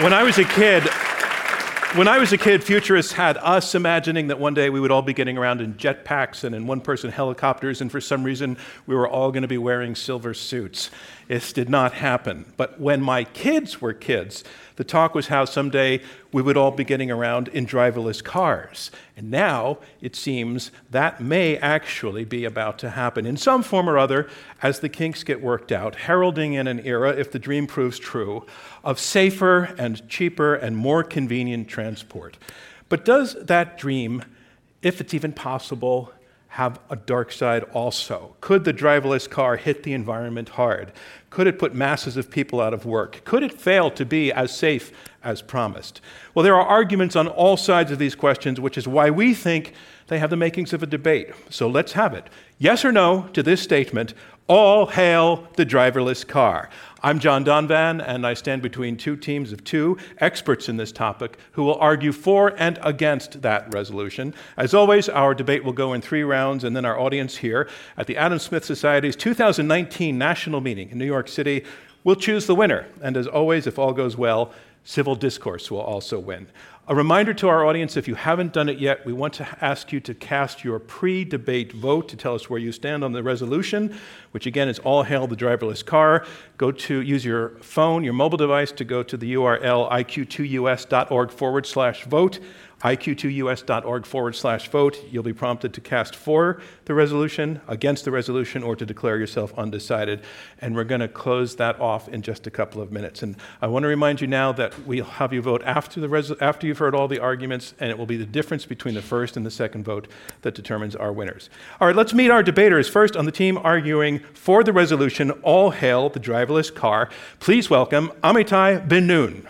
when I was a kid, when I was a kid, futurists had us imagining that one day we would all be getting around in jetpacks and in one person helicopters, and for some reason we were all going to be wearing silver suits. This did not happen. But when my kids were kids, the talk was how someday we would all be getting around in driverless cars. And now it seems that may actually be about to happen in some form or other as the kinks get worked out, heralding in an era, if the dream proves true, of safer and cheaper and more convenient transport. But does that dream, if it's even possible, have a dark side also? Could the driverless car hit the environment hard? Could it put masses of people out of work? Could it fail to be as safe as promised? Well, there are arguments on all sides of these questions, which is why we think they have the makings of a debate. So let's have it. Yes or no to this statement all hail the driverless car. I'm John Donvan, and I stand between two teams of two experts in this topic who will argue for and against that resolution. As always, our debate will go in three rounds, and then our audience here at the Adam Smith Society's 2019 national meeting in New York City will choose the winner. And as always, if all goes well, civil discourse will also win. A reminder to our audience if you haven't done it yet, we want to ask you to cast your pre debate vote to tell us where you stand on the resolution, which again is all hail the driverless car. Go to use your phone, your mobile device to go to the URL iq2us.org forward slash vote iq2us.org forward slash vote. You'll be prompted to cast for the resolution, against the resolution, or to declare yourself undecided. And we're going to close that off in just a couple of minutes. And I want to remind you now that we'll have you vote after, the res- after you've heard all the arguments, and it will be the difference between the first and the second vote that determines our winners. All right, let's meet our debaters. First, on the team arguing for the resolution, all hail the driverless car. Please welcome Amitai Ben-Nun.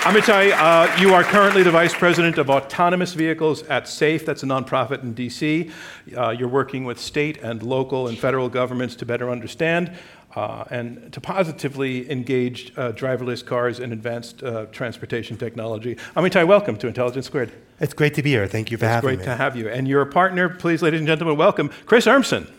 Amitai, uh, you are currently the Vice President of Autonomous Vehicles at SAFE. That's a nonprofit in DC. Uh, you're working with state and local and federal governments to better understand uh, and to positively engage uh, driverless cars and advanced uh, transportation technology. Amitai, welcome to Intelligence Squared. It's great to be here. Thank you for it's having me. It's great to have you. And your partner, please, ladies and gentlemen, welcome Chris Urmson.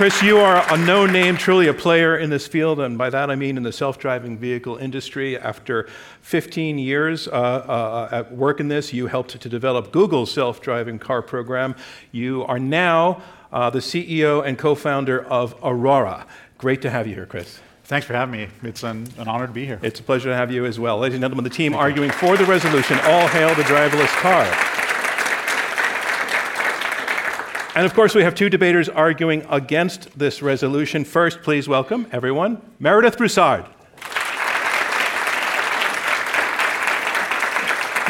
Chris, you are a known name, truly a player in this field, and by that I mean in the self driving vehicle industry. After 15 years uh, uh, at work in this, you helped to develop Google's self driving car program. You are now uh, the CEO and co founder of Aurora. Great to have you here, Chris. Thanks for having me. It's an, an, honor to be here. It's a pleasure to have you as well. Ladies and gentlemen, the team Thank arguing you. for the resolution all hail the driverless car. And of course, we have two debaters arguing against this resolution. First, please welcome everyone Meredith Broussard.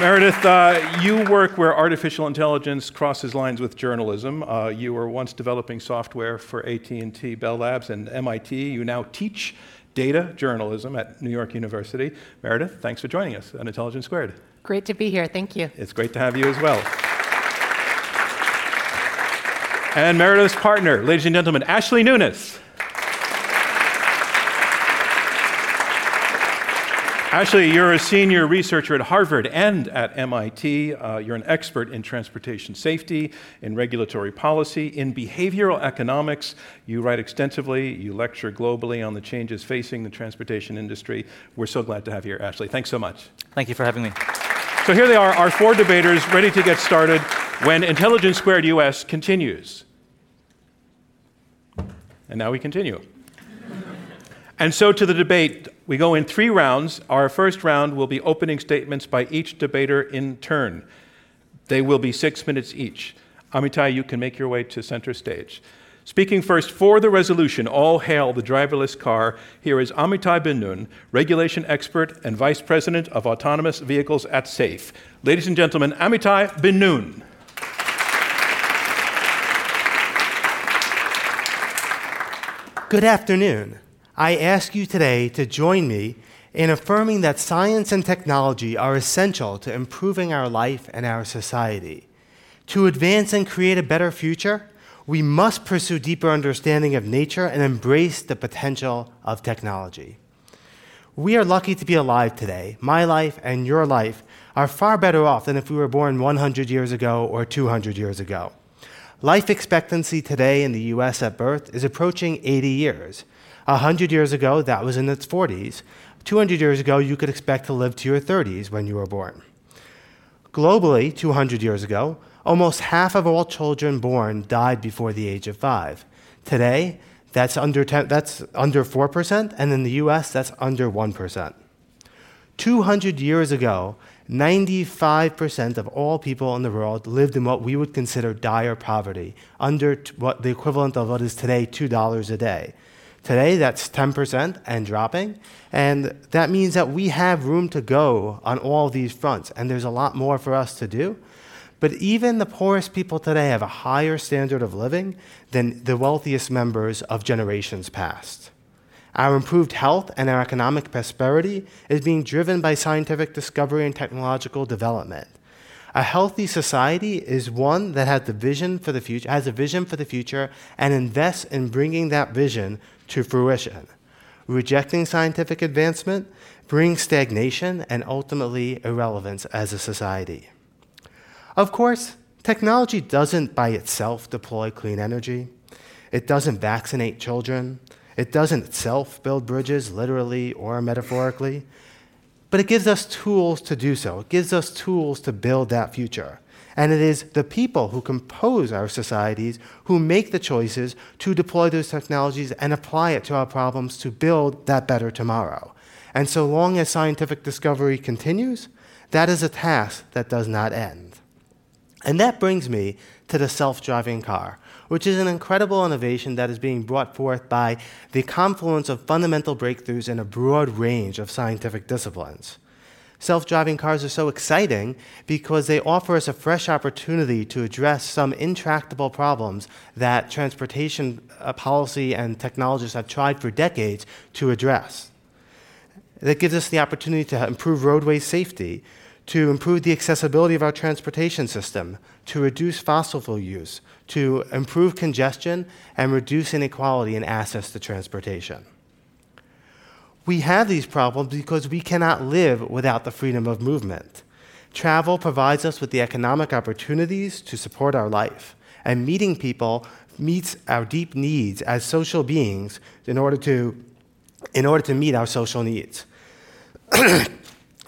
Meredith, uh, you work where artificial intelligence crosses lines with journalism. Uh, you were once developing software for AT&T, Bell Labs, and MIT. You now teach data journalism at New York University. Meredith, thanks for joining us on Intelligence Squared. Great to be here. Thank you. It's great to have you as well. And Meredith's partner, ladies and gentlemen, Ashley Nunes. Ashley, you're a senior researcher at Harvard and at MIT. Uh, you're an expert in transportation safety, in regulatory policy, in behavioral economics. You write extensively, you lecture globally on the changes facing the transportation industry. We're so glad to have you here, Ashley. Thanks so much. Thank you for having me. So here they are, our four debaters, ready to get started when Intelligence Squared US continues. And now we continue. and so to the debate, we go in three rounds. Our first round will be opening statements by each debater in turn. They will be six minutes each. Amitai, you can make your way to center stage. Speaking first for the resolution, all hail the driverless car, here is Amitai Ben-Nun, regulation expert and vice president of autonomous vehicles at SAFE. Ladies and gentlemen, Amitai Ben-Nun. Good afternoon. I ask you today to join me in affirming that science and technology are essential to improving our life and our society. To advance and create a better future, we must pursue deeper understanding of nature and embrace the potential of technology. We are lucky to be alive today. My life and your life are far better off than if we were born 100 years ago or 200 years ago. Life expectancy today in the US at birth is approaching 80 years. 100 years ago, that was in its 40s. 200 years ago, you could expect to live to your 30s when you were born. Globally, 200 years ago, almost half of all children born died before the age of five. Today, that's under, 10, that's under 4%, and in the US, that's under 1%. 200 years ago, 95% of all people in the world lived in what we would consider dire poverty, under what the equivalent of what is today $2 a day. Today, that's 10% and dropping. And that means that we have room to go on all these fronts, and there's a lot more for us to do. But even the poorest people today have a higher standard of living than the wealthiest members of generations past. Our improved health and our economic prosperity is being driven by scientific discovery and technological development. A healthy society is one that has the vision for the future, has a vision for the future, and invests in bringing that vision to fruition. Rejecting scientific advancement brings stagnation and ultimately irrelevance as a society. Of course, technology doesn't by itself deploy clean energy. It doesn't vaccinate children. It doesn't itself build bridges, literally or metaphorically. But it gives us tools to do so. It gives us tools to build that future. And it is the people who compose our societies who make the choices to deploy those technologies and apply it to our problems to build that better tomorrow. And so long as scientific discovery continues, that is a task that does not end. And that brings me to the self driving car, which is an incredible innovation that is being brought forth by the confluence of fundamental breakthroughs in a broad range of scientific disciplines. Self driving cars are so exciting because they offer us a fresh opportunity to address some intractable problems that transportation uh, policy and technologists have tried for decades to address. That gives us the opportunity to improve roadway safety, to improve the accessibility of our transportation system, to reduce fossil fuel use, to improve congestion, and reduce inequality in access to transportation. We have these problems because we cannot live without the freedom of movement. Travel provides us with the economic opportunities to support our life, and meeting people meets our deep needs as social beings in order to, in order to meet our social needs.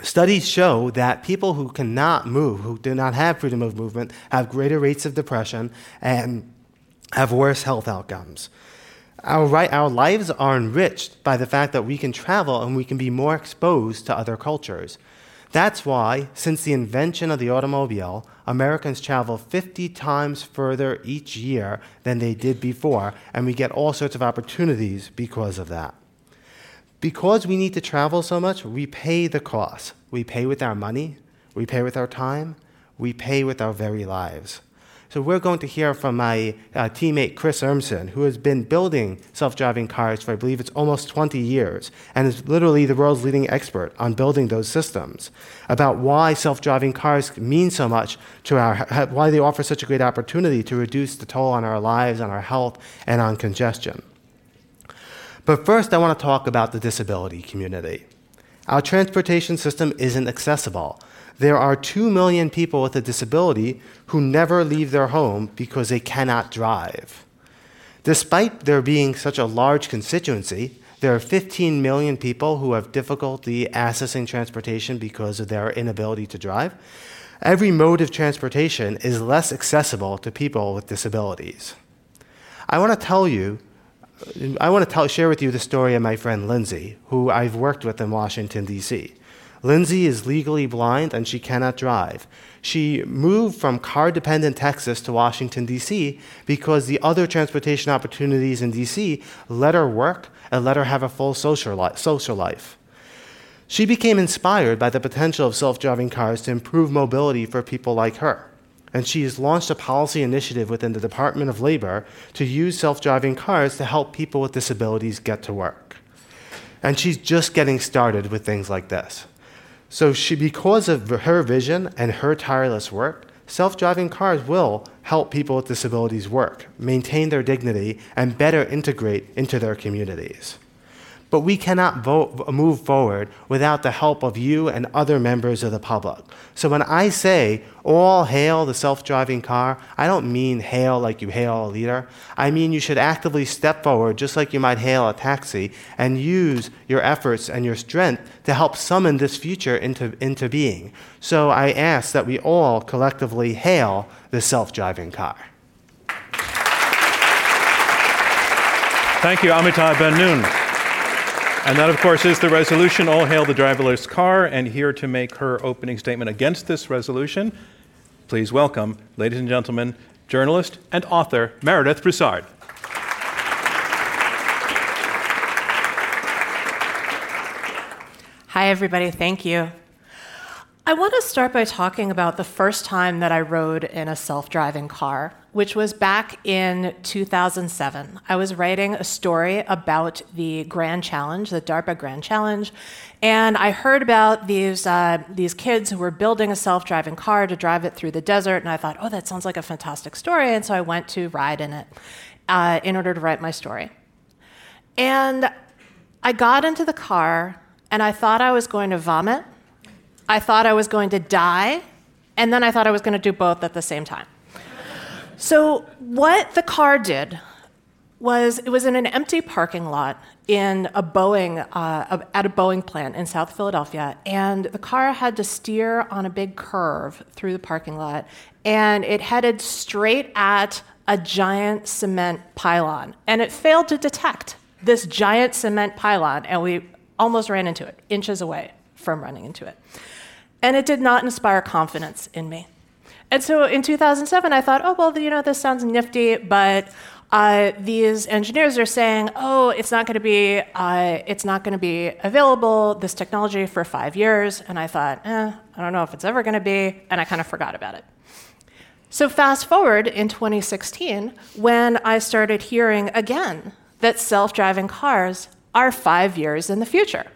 Studies show that people who cannot move, who do not have freedom of movement, have greater rates of depression and have worse health outcomes. Our, right, our lives are enriched by the fact that we can travel and we can be more exposed to other cultures. That's why, since the invention of the automobile, Americans travel 50 times further each year than they did before, and we get all sorts of opportunities because of that. Because we need to travel so much, we pay the cost. We pay with our money, we pay with our time, we pay with our very lives. So we're going to hear from my uh, teammate Chris Urmson, who has been building self-driving cars for I believe it's almost 20 years, and is literally the world's leading expert on building those systems. About why self-driving cars mean so much to our, why they offer such a great opportunity to reduce the toll on our lives, on our health, and on congestion. But first, I want to talk about the disability community. Our transportation system isn't accessible. There are 2 million people with a disability who never leave their home because they cannot drive. Despite there being such a large constituency, there are 15 million people who have difficulty accessing transportation because of their inability to drive. Every mode of transportation is less accessible to people with disabilities. I want to tell you I want to tell, share with you the story of my friend Lindsay, who I've worked with in Washington, D.C. Lindsay is legally blind and she cannot drive. She moved from car dependent Texas to Washington, D.C. because the other transportation opportunities in D.C. let her work and let her have a full social, li- social life. She became inspired by the potential of self driving cars to improve mobility for people like her and she has launched a policy initiative within the Department of Labor to use self driving cars to help people with disabilities get to work. And she's just getting started with things like this. So, she, because of her vision and her tireless work, self driving cars will help people with disabilities work, maintain their dignity, and better integrate into their communities. But we cannot vote, move forward without the help of you and other members of the public. So when I say all hail the self driving car, I don't mean hail like you hail a leader. I mean you should actively step forward just like you might hail a taxi and use your efforts and your strength to help summon this future into, into being. So I ask that we all collectively hail the self driving car. Thank you, Amitai Ben-Nun. And that, of course, is the resolution All Hail the Driverless Car. And here to make her opening statement against this resolution, please welcome, ladies and gentlemen, journalist and author Meredith Broussard. Hi, everybody. Thank you. I want to start by talking about the first time that I rode in a self driving car, which was back in 2007. I was writing a story about the Grand Challenge, the DARPA Grand Challenge, and I heard about these, uh, these kids who were building a self driving car to drive it through the desert, and I thought, oh, that sounds like a fantastic story, and so I went to ride in it uh, in order to write my story. And I got into the car, and I thought I was going to vomit I thought I was going to die, and then I thought I was going to do both at the same time. So, what the car did was it was in an empty parking lot in a Boeing uh, at a Boeing plant in South Philadelphia, and the car had to steer on a big curve through the parking lot, and it headed straight at a giant cement pylon, and it failed to detect this giant cement pylon, and we almost ran into it, inches away from running into it. And it did not inspire confidence in me. And so in 2007, I thought, oh, well, you know, this sounds nifty, but uh, these engineers are saying, oh, it's not going to be, uh, it's not going to be available, this technology, for five years. And I thought, eh, I don't know if it's ever going to be, and I kind of forgot about it. So fast forward in 2016, when I started hearing again that self-driving cars are five years in the future.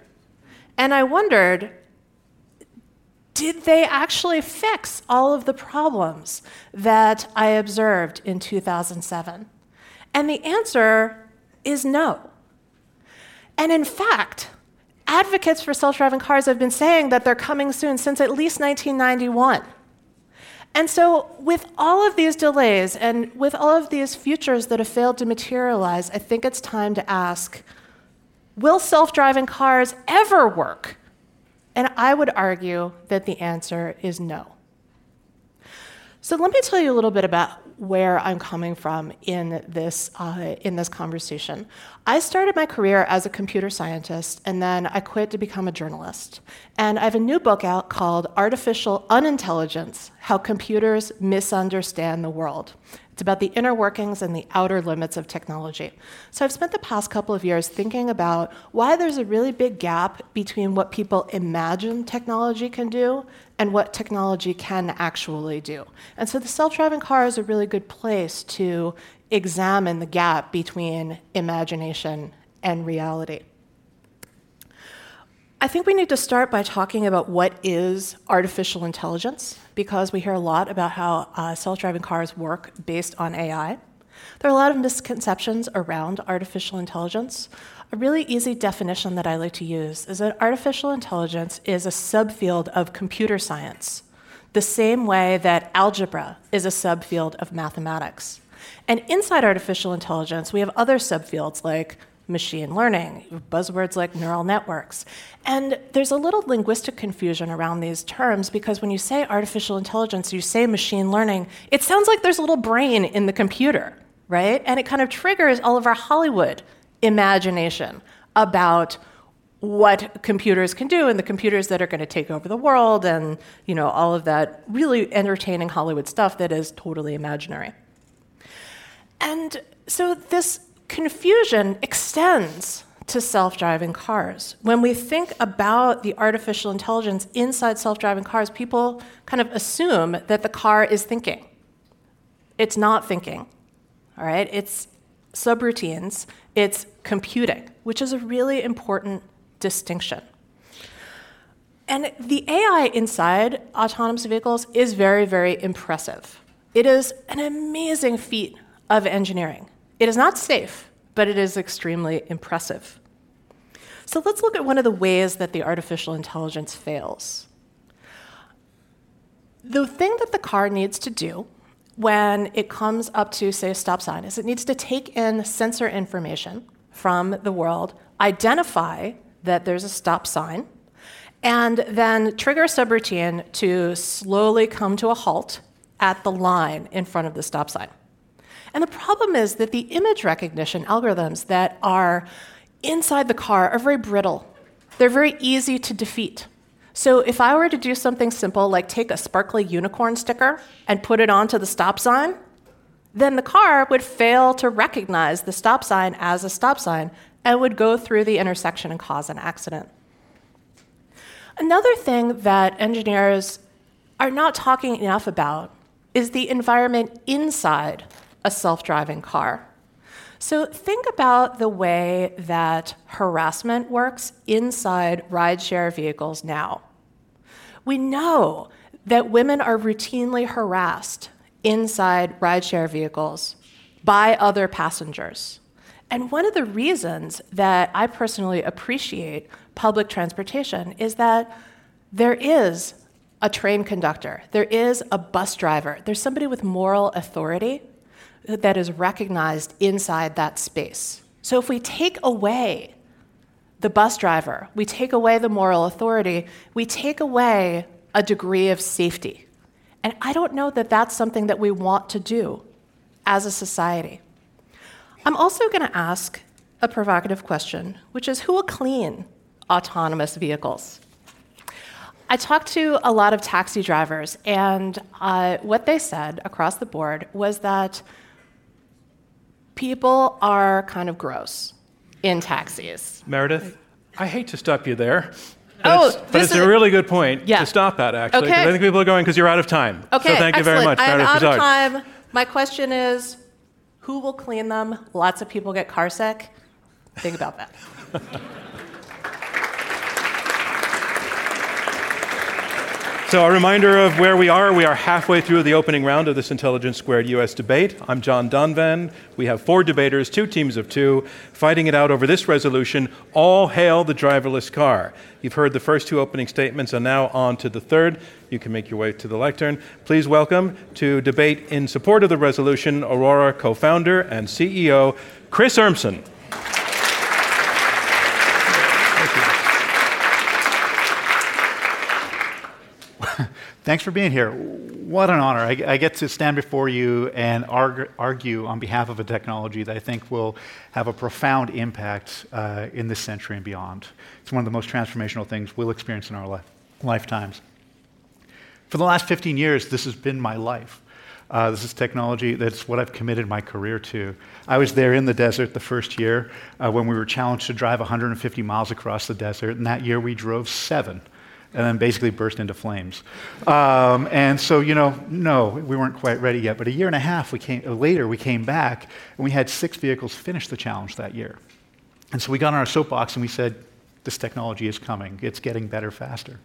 And I wondered, did they actually fix all of the problems that I observed in 2007? And the answer is no. And in fact, advocates for self driving cars have been saying that they're coming soon since at least 1991. And so, with all of these delays and with all of these futures that have failed to materialize, I think it's time to ask will self driving cars ever work and I would argue that the answer is no. So let me tell you a little bit about where I'm coming from in this, uh, in this conversation. I started my career as a computer scientist, and then I quit to become a journalist. And I have a new book out called Artificial Unintelligence How Computers Misunderstand the World. It's about the inner workings and the outer limits of technology. So I've spent the past couple of years thinking about why there's a really big gap between what people imagine technology can do and what technology can actually do. And so the self driving car is a really good place to examine the gap between imagination and reality. I think we need to start by talking about what is artificial intelligence, because we hear a lot about how uh, self driving cars work based on AI. There are a lot of misconceptions around artificial intelligence. A really easy definition that I like to use is that artificial intelligence is a subfield of computer science, the same way that algebra is a subfield of mathematics. And inside artificial intelligence, we have other subfields like machine learning, buzzwords like neural networks. And there's a little linguistic confusion around these terms because when you say artificial intelligence, you say machine learning, it sounds like there's a little brain in the computer, right? And it kind of triggers all of our Hollywood imagination about what computers can do and the computers that are going to take over the world and you know all of that really entertaining hollywood stuff that is totally imaginary and so this confusion extends to self driving cars. When we think about the artificial intelligence inside self driving cars, people kind of assume that the car is thinking. It's not thinking, all right? It's subroutines, it's computing, which is a really important distinction. And the AI inside autonomous vehicles is very, very impressive. It is an amazing feat of engineering. It is not safe, but it is extremely impressive. So let's look at one of the ways that the artificial intelligence fails. The thing that the car needs to do when it comes up to, say, a stop sign is it needs to take in sensor information from the world, identify that there's a stop sign, and then trigger a subroutine to slowly come to a halt at the line in front of the stop sign. And the problem is that the image recognition algorithms that are inside the car are very brittle. They're very easy to defeat. So if I were to do something simple like take a sparkly unicorn sticker and put it onto the stop sign, then the car would fail to recognize the stop sign as a stop sign and would go through the intersection and cause an accident. Another thing that engineers are not talking enough about is the environment inside a self driving car. So think about the way that harassment works inside rideshare vehicles now. We know that women are routinely harassed inside rideshare vehicles by other passengers. And one of the reasons that I personally appreciate public transportation is that there is a train conductor, there is a bus driver, there's somebody with moral authority that is recognized inside that space. So if we take away the bus driver, we take away the moral authority, we take away a degree of safety. And I don't know that that's something that we want to do as a society. I'm also going to ask a provocative question, which is who will clean autonomous vehicles? I talked to a lot of taxi drivers, and uh, what they said across the board was that people are kind of gross in taxis. Meredith, I hate to stop you there. But Oh, it's, but it's is- a really good point Yeah. to stop at, actually. Okay. I think people are going because you're out of time. Okay, so thank you very much, I'm Meredith out of time. My question is, who will clean them? Lots of people get car sick. Think about that. So, a reminder of where we are. We are halfway through the opening round of this Intelligence Squared US debate. I'm John Donvan. We have four debaters, two teams of two, fighting it out over this resolution All hail the driverless car. You've heard the first two opening statements, and now on to the third. You can make your way to the lectern. Please welcome to debate in support of the resolution Aurora co founder and CEO Chris Urmson. Thanks for being here. What an honor. I, I get to stand before you and arg- argue on behalf of a technology that I think will have a profound impact uh, in this century and beyond. It's one of the most transformational things we'll experience in our li- lifetimes. For the last 15 years, this has been my life. Uh, this is technology that's what I've committed my career to. I was there in the desert the first year uh, when we were challenged to drive 150 miles across the desert, and that year we drove seven and then basically burst into flames. Um, and so, you know, no, we weren't quite ready yet. But a year and a half we came, later, we came back and we had six vehicles finish the challenge that year. And so we got on our soapbox and we said, this technology is coming. It's getting better faster.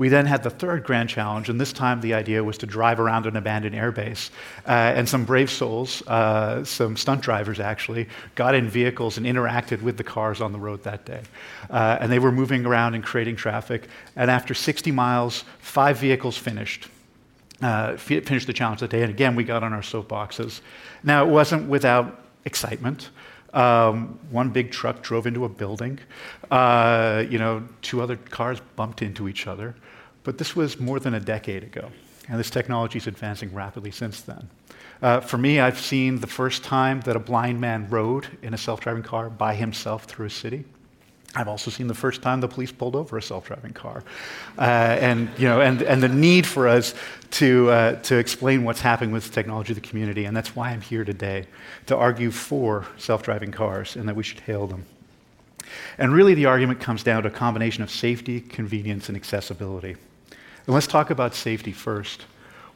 We then had the third grand challenge, and this time the idea was to drive around an abandoned airbase. Uh, and some brave souls, uh, some stunt drivers actually, got in vehicles and interacted with the cars on the road that day. Uh, and they were moving around and creating traffic. And after 60 miles, five vehicles finished. Uh, finished the challenge that day, and again, we got on our soapboxes. Now, it wasn't without excitement. Um, one big truck drove into a building. Uh, you know, two other cars bumped into each other. But this was more than a decade ago, and this technology is advancing rapidly since then. Uh, for me, I've seen the first time that a blind man rode in a self driving car by himself through a city. I've also seen the first time the police pulled over a self-driving car, uh, and you know, and, and the need for us to uh, to explain what's happening with technology to the community, and that's why I'm here today to argue for self-driving cars and that we should hail them. And really, the argument comes down to a combination of safety, convenience, and accessibility. And let's talk about safety first.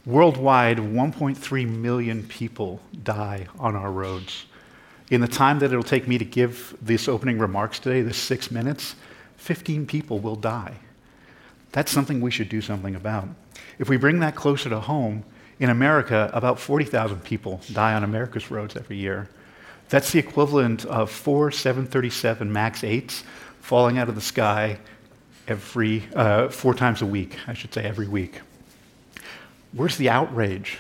Worldwide, 1.3 million people die on our roads. In the time that it'll take me to give this opening remarks today, this six minutes, 15 people will die. That's something we should do something about. If we bring that closer to home, in America, about 40,000 people die on America's roads every year. That's the equivalent of four 737 MAX 8s falling out of the sky every uh, four times a week, I should say, every week. Where's the outrage?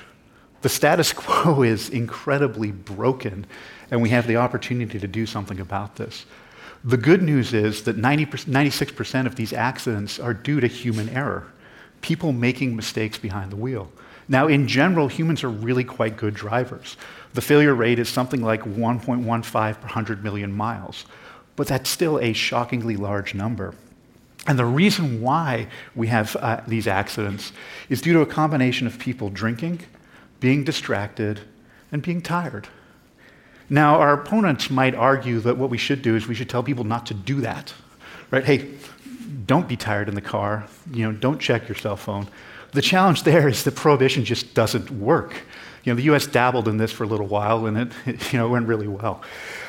The status quo is incredibly broken, and we have the opportunity to do something about this. The good news is that 90 96% of these accidents are due to human error, people making mistakes behind the wheel. Now, in general, humans are really quite good drivers. The failure rate is something like 1.15 per 100 million miles, but that's still a shockingly large number. And the reason why we have uh, these accidents is due to a combination of people drinking, being distracted, and being tired. Now, our opponents might argue that what we should do is we should tell people not to do that. Right? Hey, don't be tired in the car. You know, don't check your cell phone. The challenge there is that prohibition just doesn't work. You know, the U.S. dabbled in this for a little while, and it, it you know, went really well.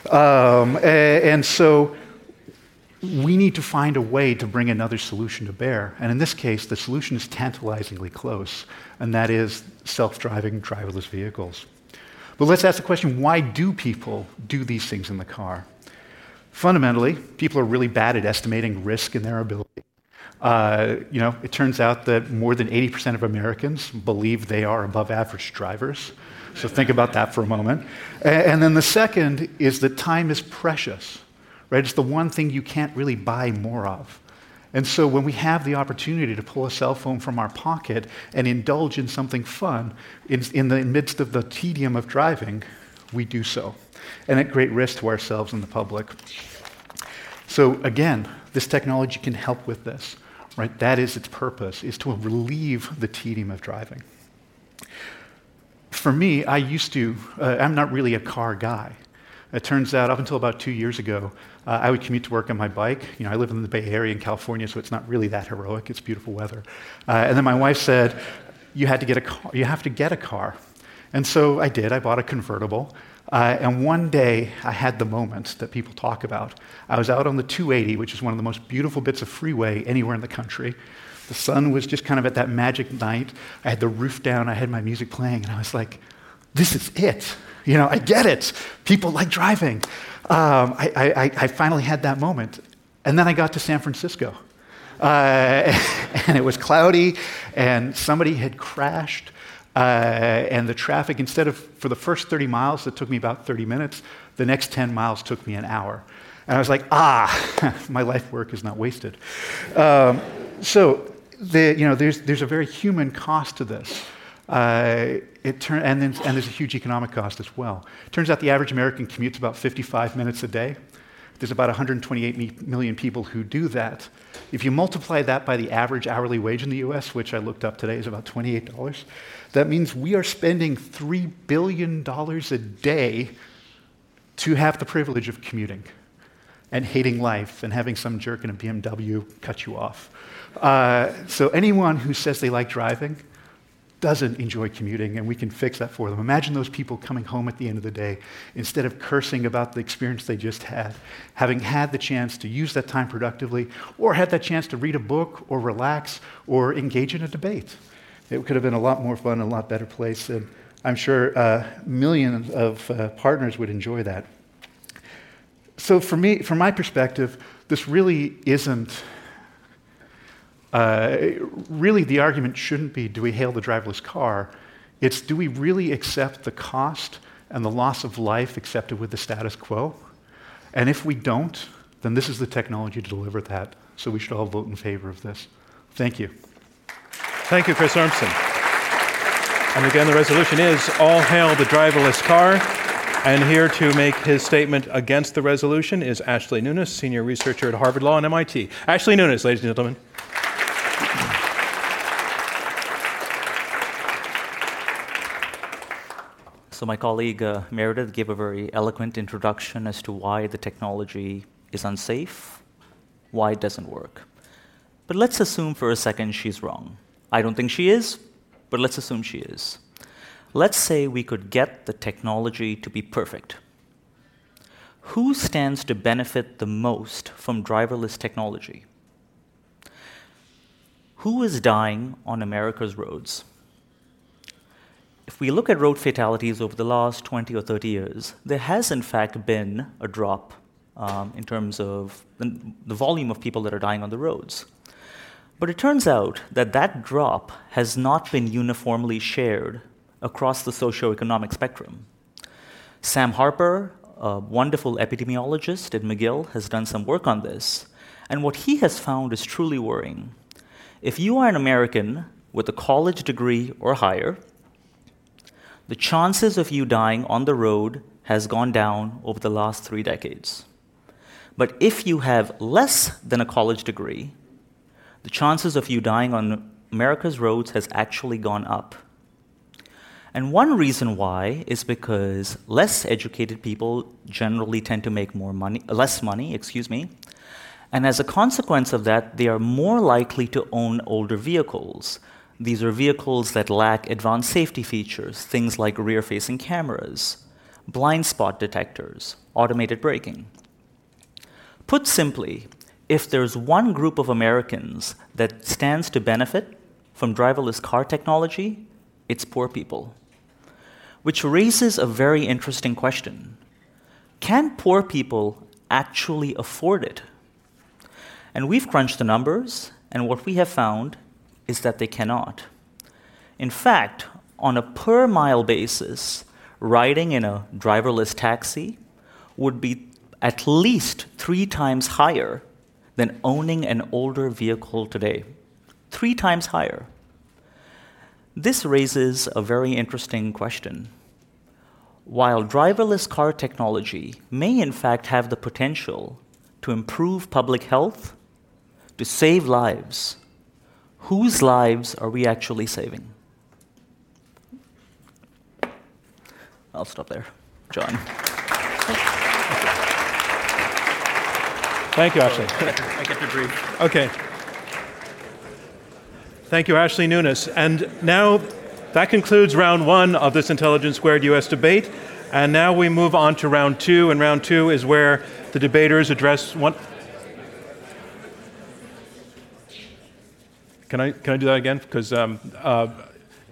Um, and so we need to find a way to bring another solution to bear. And in this case, the solution is tantalizingly close, and that is self driving driverless vehicles. But let's ask the question why do people do these things in the car? Fundamentally, people are really bad at estimating risk and their ability. Uh, you know, it turns out that more than 80% of Americans believe they are above average drivers. So think about that for a moment. And then the second is that time is precious right? It's the one thing you can't really buy more of. And so when we have the opportunity to pull a cell phone from our pocket and indulge in something fun in, in the midst of the tedium of driving, we do so. And at great risk to ourselves and the public. So again, this technology can help with this, right? That is its purpose, is to relieve the tedium of driving. For me, I used to, uh, I'm not really a car guy. It turns out, up until about two years ago, uh, I would commute to work on my bike. You know, I live in the Bay Area in California, so it's not really that heroic. It's beautiful weather. Uh, and then my wife said, "You had to get a car. You have to get a car." And so I did. I bought a convertible. Uh, and one day, I had the moment that people talk about. I was out on the 280, which is one of the most beautiful bits of freeway anywhere in the country. The sun was just kind of at that magic night. I had the roof down. I had my music playing, and I was like, "This is it." You know, I get it. People like driving. Um, I, I, I, finally had that moment. And then I got to San Francisco. Uh, and it was cloudy, and somebody had crashed. Uh, and the traffic, instead of for the first 30 miles, that took me about 30 minutes, the next 10 miles took me an hour. And I was like, ah, my life work is not wasted. Um, so, the, you know, there's, there's a very human cost to this. Uh, it turn, and, then, and there's a huge economic cost as well. Turns out the average American commutes about 55 minutes a day. There's about 128 million people who do that. If you multiply that by the average hourly wage in the US, which I looked up today is about $28, that means we are spending $3 billion a day to have the privilege of commuting and hating life and having some jerk in a BMW cut you off. Uh, so, anyone who says they like driving, doesn't enjoy commuting, and we can fix that for them. Imagine those people coming home at the end of the day, instead of cursing about the experience they just had, having had the chance to use that time productively, or had that chance to read a book, or relax, or engage in a debate. It could have been a lot more fun, a lot better place, and I'm sure uh, millions of uh, partners would enjoy that. So, for me, from my perspective, this really isn't uh, really, the argument shouldn't be do we hail the driverless car? It's do we really accept the cost and the loss of life accepted with the status quo? And if we don't, then this is the technology to deliver that. So we should all vote in favor of this. Thank you. Thank you, Chris Urmson. And again, the resolution is all hail the driverless car. And here to make his statement against the resolution is Ashley Nunes, senior researcher at Harvard Law and MIT. Ashley Nunes, ladies and gentlemen. So, my colleague uh, Meredith gave a very eloquent introduction as to why the technology is unsafe, why it doesn't work. But let's assume for a second she's wrong. I don't think she is, but let's assume she is. Let's say we could get the technology to be perfect. Who stands to benefit the most from driverless technology? Who is dying on America's roads? If we look at road fatalities over the last 20 or 30 years, there has in fact been a drop um, in terms of the, the volume of people that are dying on the roads. But it turns out that that drop has not been uniformly shared across the socioeconomic spectrum. Sam Harper, a wonderful epidemiologist at McGill, has done some work on this, and what he has found is truly worrying. If you are an American with a college degree or higher, the chances of you dying on the road has gone down over the last three decades. But if you have less than a college degree, the chances of you dying on America's roads has actually gone up. And one reason why is because less educated people generally tend to make more money, less money, excuse me. And as a consequence of that, they are more likely to own older vehicles. These are vehicles that lack advanced safety features, things like rear facing cameras, blind spot detectors, automated braking. Put simply, if there's one group of Americans that stands to benefit from driverless car technology, it's poor people. Which raises a very interesting question Can poor people actually afford it? And we've crunched the numbers, and what we have found is that they cannot. In fact, on a per mile basis, riding in a driverless taxi would be at least three times higher than owning an older vehicle today. Three times higher. This raises a very interesting question. While driverless car technology may in fact have the potential to improve public health, to save lives, whose lives are we actually saving? I'll stop there. John. Thank you, Ashley. I get to breathe. Okay. Thank you, Ashley Nunes. And now that concludes round one of this Intelligence Squared US debate. And now we move on to round two. And round two is where the debaters address one. Can I, can I do that again? Because um, uh,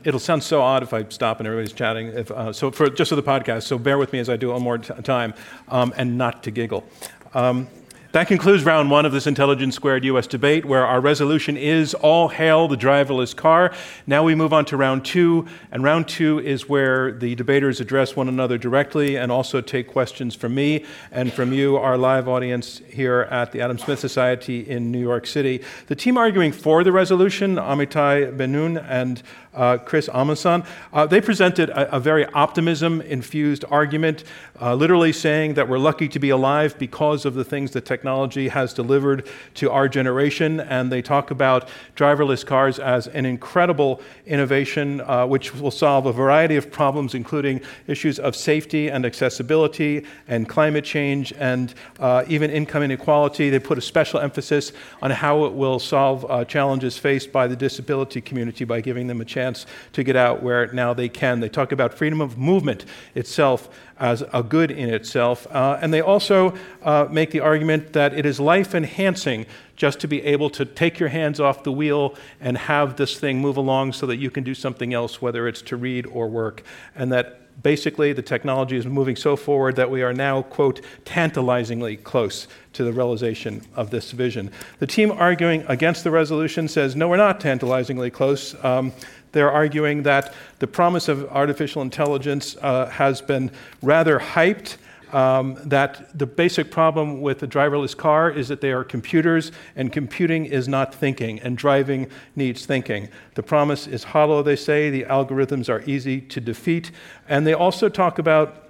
it'll sound so odd if I stop and everybody's chatting. If, uh, so, for, just for the podcast, so bear with me as I do it one more t- time um, and not to giggle. Um, that concludes round one of this Intelligence Squared US debate, where our resolution is all hail the driverless car. Now we move on to round two, and round two is where the debaters address one another directly and also take questions from me and from you, our live audience here at the Adam Smith Society in New York City. The team arguing for the resolution, Amitai Ben-Nun and uh, Chris Amundsen, uh, they presented a, a very optimism infused argument, uh, literally saying that we're lucky to be alive because of the things that technology has delivered to our generation. And they talk about driverless cars as an incredible innovation uh, which will solve a variety of problems, including issues of safety and accessibility and climate change and uh, even income inequality. They put a special emphasis on how it will solve uh, challenges faced by the disability community by giving them a chance chance to get out where now they can. They talk about freedom of movement itself as a good in itself. Uh, and they also uh, make the argument that it is life enhancing just to be able to take your hands off the wheel and have this thing move along so that you can do something else, whether it's to read or work. And that basically the technology is moving so forward that we are now, quote, tantalizingly close to the realization of this vision. The team arguing against the resolution says, no, we're not tantalizingly close. Um, they're arguing that the promise of artificial intelligence uh, has been rather hyped. Um, that the basic problem with the driverless car is that they are computers, and computing is not thinking, and driving needs thinking. The promise is hollow, they say. The algorithms are easy to defeat. And they also talk about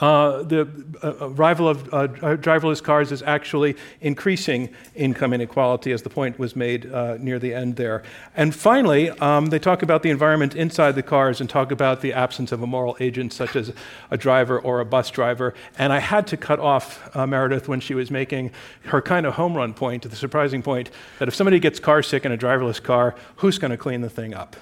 uh, the uh, arrival of uh, driverless cars is actually increasing income inequality, as the point was made uh, near the end there. And finally, um, they talk about the environment inside the cars and talk about the absence of a moral agent, such as a driver or a bus driver. And I had to cut off uh, Meredith when she was making her kind of home run point, the surprising point that if somebody gets car sick in a driverless car, who's going to clean the thing up?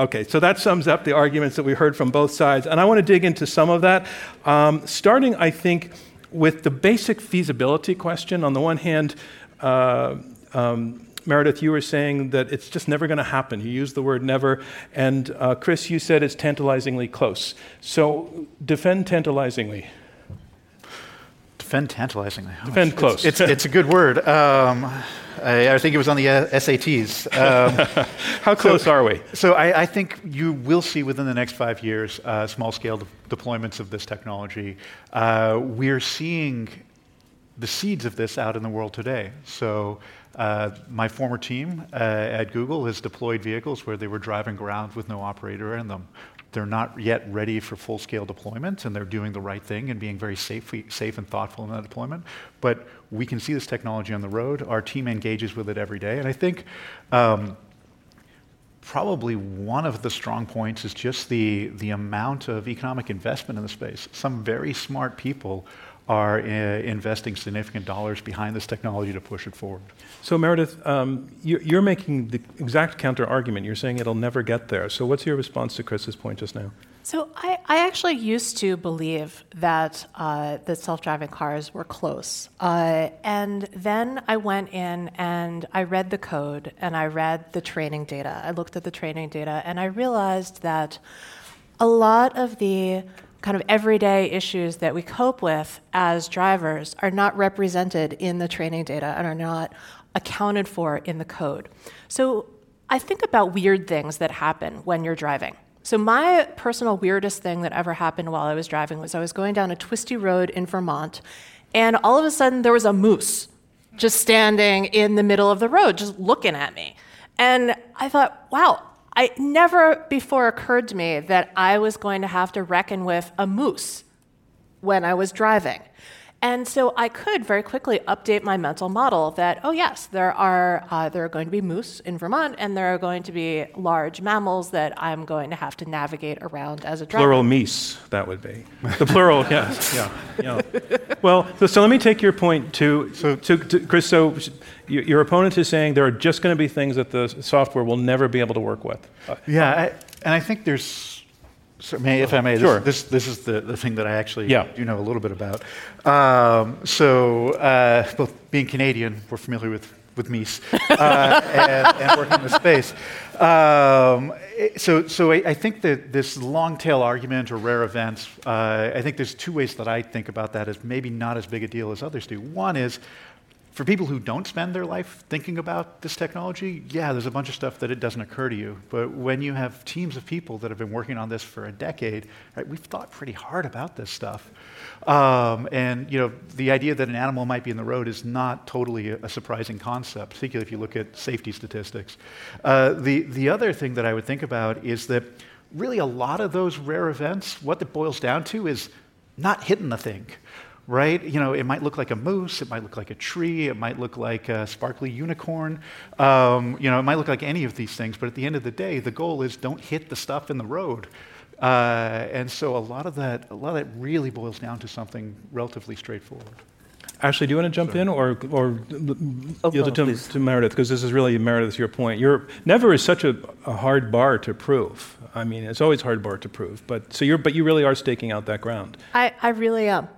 Okay, so that sums up the arguments that we heard from both sides. And I want to dig into some of that, um, starting, I think, with the basic feasibility question. On the one hand, uh, um, Meredith, you were saying that it's just never going to happen. You used the word never. And uh, Chris, you said it's tantalizingly close. So defend tantalizingly defend tantalizing. Defend it's, close. It's, it's, a good word. Um, I, I, think it was on the uh, SATs. Um, How close so, are we? So I, I, think you will see within the next five years uh, small-scale de- deployments of this technology. Uh, we're seeing the seeds of this out in the world today. So uh, my former team uh, at Google has deployed vehicles where they were driving around with no operator in them. They're not yet ready for full scale deployment, and they're doing the right thing and being very safe, safe and thoughtful in that deployment. But we can see this technology on the road. Our team engages with it every day. And I think um, probably one of the strong points is just the, the amount of economic investment in the space. Some very smart people are uh, investing significant dollars behind this technology to push it forward. So, Meredith, um, you're, you're, making the exact counter argument. You're saying it'll never get there. So, what's your response to Chris's point just now? So, I, I actually used to believe that uh, the self driving cars were close. Uh, and then I went in and I read the code and I read the training data. I looked at the training data and I realized that a lot of the kind of everyday issues that we cope with as drivers are not represented in the training data and are not accounted for in the code. So I think about weird things that happen when you're driving. So my personal weirdest thing that ever happened while I was driving was I was going down a twisty road in Vermont, and all of a sudden there was a moose just standing in the middle of the road, just looking at me. And I thought, wow, I never before occurred to me that I was going to have to reckon with a moose when I was driving. And so I could very quickly update my mental model that, oh, yes, there are, uh, there are going to be moose in Vermont, and there are going to be large mammals that I'm going to have to navigate around as a driver. Plural meese, that would be. The plural, yes. Yeah, yeah. Well, so, so, let me take your point to, so, to, to Chris. So your, your, opponent is saying there are just going to be things that the software will never be able to work with. Uh, yeah, I, and I think there's so may, if I may, sure. this, this, this, is the, the thing that I actually yeah. do know a little bit about. Um, so, uh, both being Canadian, we're familiar with, with Mies uh, and, and, working in the space. Um, so, so I, I, think that this long tail argument or rare events, uh, I think there's two ways that I think about that as maybe not as big a deal as others do. One is for people who don't spend their life thinking about this technology, yeah, there's a bunch of stuff that it doesn't occur to you. But when you have teams of people that have been working on this for a decade, right, we've thought pretty hard about this stuff. Um, and you know, the idea that an animal might be in the road is not totally a, a surprising concept, particularly if you look at safety statistics. Uh, the, the other thing that I would think about is that really a lot of those rare events, what it boils down to is not hitting the thing right? You know, it might look like a moose, it might look like a tree, it might look like a sparkly unicorn. Um, you know, it might look like any of these things, but at the end of the day, the goal is don't hit the stuff in the road. Uh, and so a lot of that, a lot of that really boils down to something relatively straightforward. Ashley, do you want to jump Sorry. in or, or oh, yield no, to, to, Meredith? Because this is really, Meredith, your point. You're, never is such a, a, hard bar to prove. I mean, it's always hard bar to prove. But, so you're, but you really are staking out that ground. I, I really am.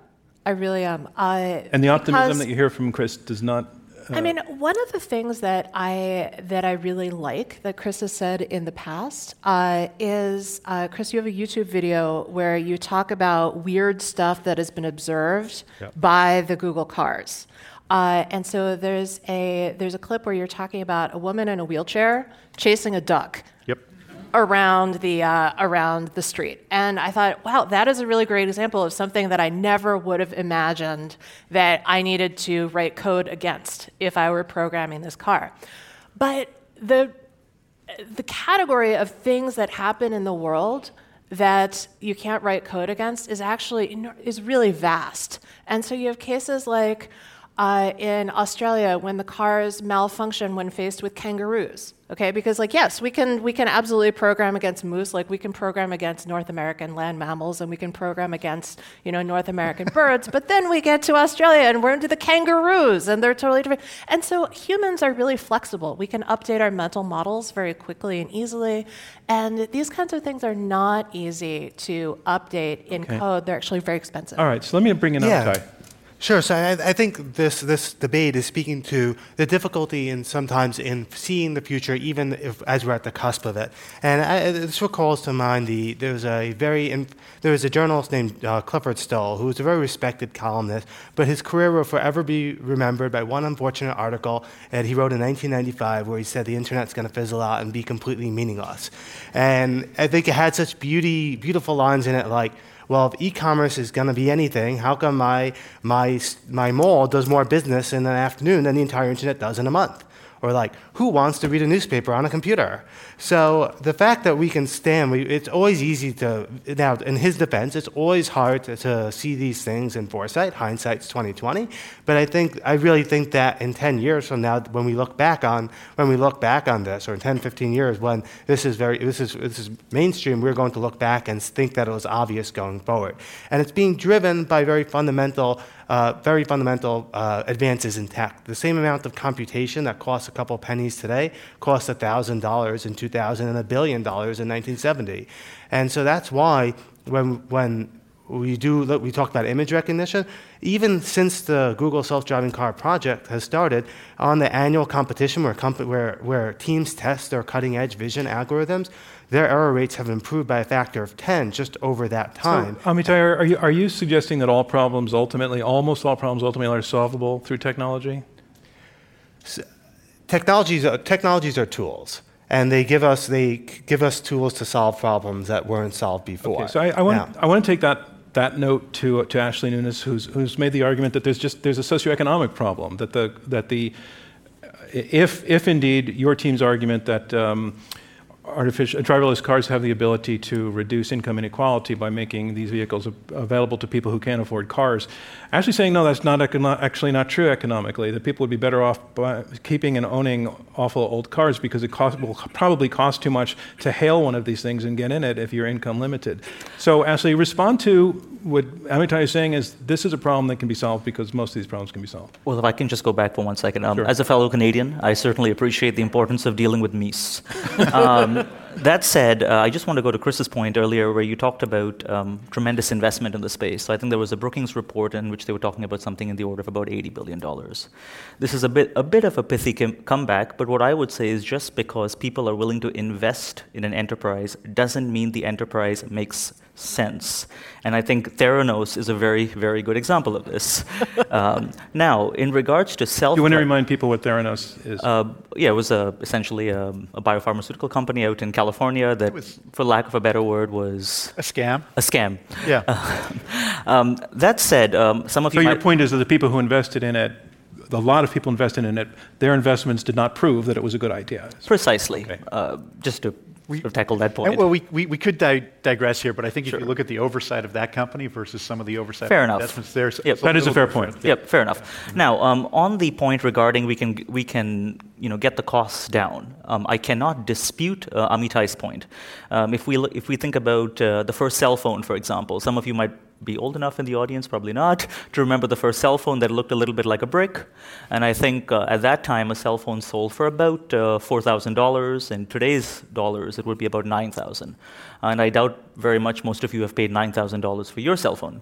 I really am. Uh, and the optimism that you hear from Chris does not. Uh, I mean, one of the things that I that I really like that Chris has said in the past uh, is, uh, Chris, you have a YouTube video where you talk about weird stuff that has been observed yep. by the Google cars. Uh, and so there's a there's a clip where you're talking about a woman in a wheelchair chasing a duck. Around the uh, around the street. And I thought, wow, that is a really great example of something that I never would have imagined that I needed to write code against if I were programming this car. But the the category of things that happen in the world that you can't write code against is actually is really vast. And so you have cases like uh, in Australia when the cars malfunction when faced with kangaroos. Okay, because like yes, we can we can absolutely program against moose, like we can program against North American land mammals, and we can program against you know North American birds. But then we get to Australia and we're into the kangaroos, and they're totally different. And so humans are really flexible. We can update our mental models very quickly and easily, and these kinds of things are not easy to update in okay. code. They're actually very expensive. All right, so let me bring in yeah. Sure. So I, I, think this this debate is speaking to the difficulty in sometimes in seeing the future, even if, as we're at the cusp of it. And I, this recalls to mind the there was a very in, there was a journalist named uh, Clifford Stoll who was a very respected columnist, but his career will forever be remembered by one unfortunate article that he wrote in 1995 where he said the internet's going to fizzle out and be completely meaningless. And I think it had such beauty, beautiful lines in it like well, if e-commerce is going to be anything, how come my, my, my mall does more business in an afternoon than the entire internet does in a month? Or like, who wants to read a newspaper on a computer? So the fact that we can stand, we, it's always easy to, now in his defense, it's always hard to, to see these things in foresight. Hindsight's 2020. But I think, I really think that in 10 years from now, when we look back on, when we look back on this, or in 10, 15 years, when this is very, this is, this is mainstream, we're going to look back and think that it was obvious going forward. And it's being driven by very fundamental uh, very fundamental uh, advances in tech. The same amount of computation that costs a couple pennies today cost $1,000 in 2000 and a billion dollars in 1970. And so that's why when, when we do we talk about image recognition even since the google self-driving car project has started on the annual competition where, comp- where, where teams test their cutting-edge vision algorithms their error rates have improved by a factor of 10 just over that time. So, Amitai, are you, are you suggesting that all problems ultimately, almost all problems ultimately are solvable through technology? So, technologies, are, technologies are tools. And they give us they give us tools to solve problems that weren't solved before. Okay, so I, I want I want to take that that note to, to Ashley Nunes, who's, who's made the argument that there's just there's a socioeconomic problem that the that the if if indeed your team's argument that um, artificial driverless cars have the ability to reduce income inequality by making these vehicles available to people who can't afford cars. Actually, saying no, that's not econo- actually not true economically. That people would be better off keeping and owning awful old cars because it cost, will probably cost too much to hail one of these things and get in it if you're income limited. So, Ashley, respond to what Amitai is saying is this is a problem that can be solved because most of these problems can be solved. Well, if I can just go back for one second. Um, sure. As a fellow Canadian, I certainly appreciate the importance of dealing with Mies. um, that said, uh, I just want to go to Chris's point earlier where you talked about um, tremendous investment in the space. So I think there was a Brookings report in which they were talking about something in the order of about $80 billion. This is a bit, a bit of a pithy com- comeback, but what I would say is just because people are willing to invest in an enterprise doesn't mean the enterprise makes sense. And I think Theranos is a very, very good example of this. um, now, in regards to self. You want to remind people what Theranos is? Uh, yeah, it was a, essentially a, a, biopharmaceutical company out in California that, for lack of a better word, was. A scam? A scam. Yeah. um, that said, um, some of so you. So, your point is that the people who invested in it a lot of people invested in it. Their investments did not prove that it was a good idea. Precisely. Okay. Uh, just to we, sort of tackle that point. well, we, we, we could di- digress here, but I think sure. if you look at the oversight of that company versus some of the oversight fair of enough. investments there, yep. that is a fair point. Yep, fair enough. Now, um, on the point regarding we can we can you know get the costs down, um, I cannot dispute uh, Amitai's point. Um, if we if we think about uh, the first cell phone, for example, some of you might be old enough in the audience, probably not, to remember the first cell phone that looked a little bit like a brick. And I think uh, at that time, a cell phone sold for about uh, $4,000. In today's dollars, it would be about 9000 And I doubt very much most of you have paid $9,000 for your cell phone.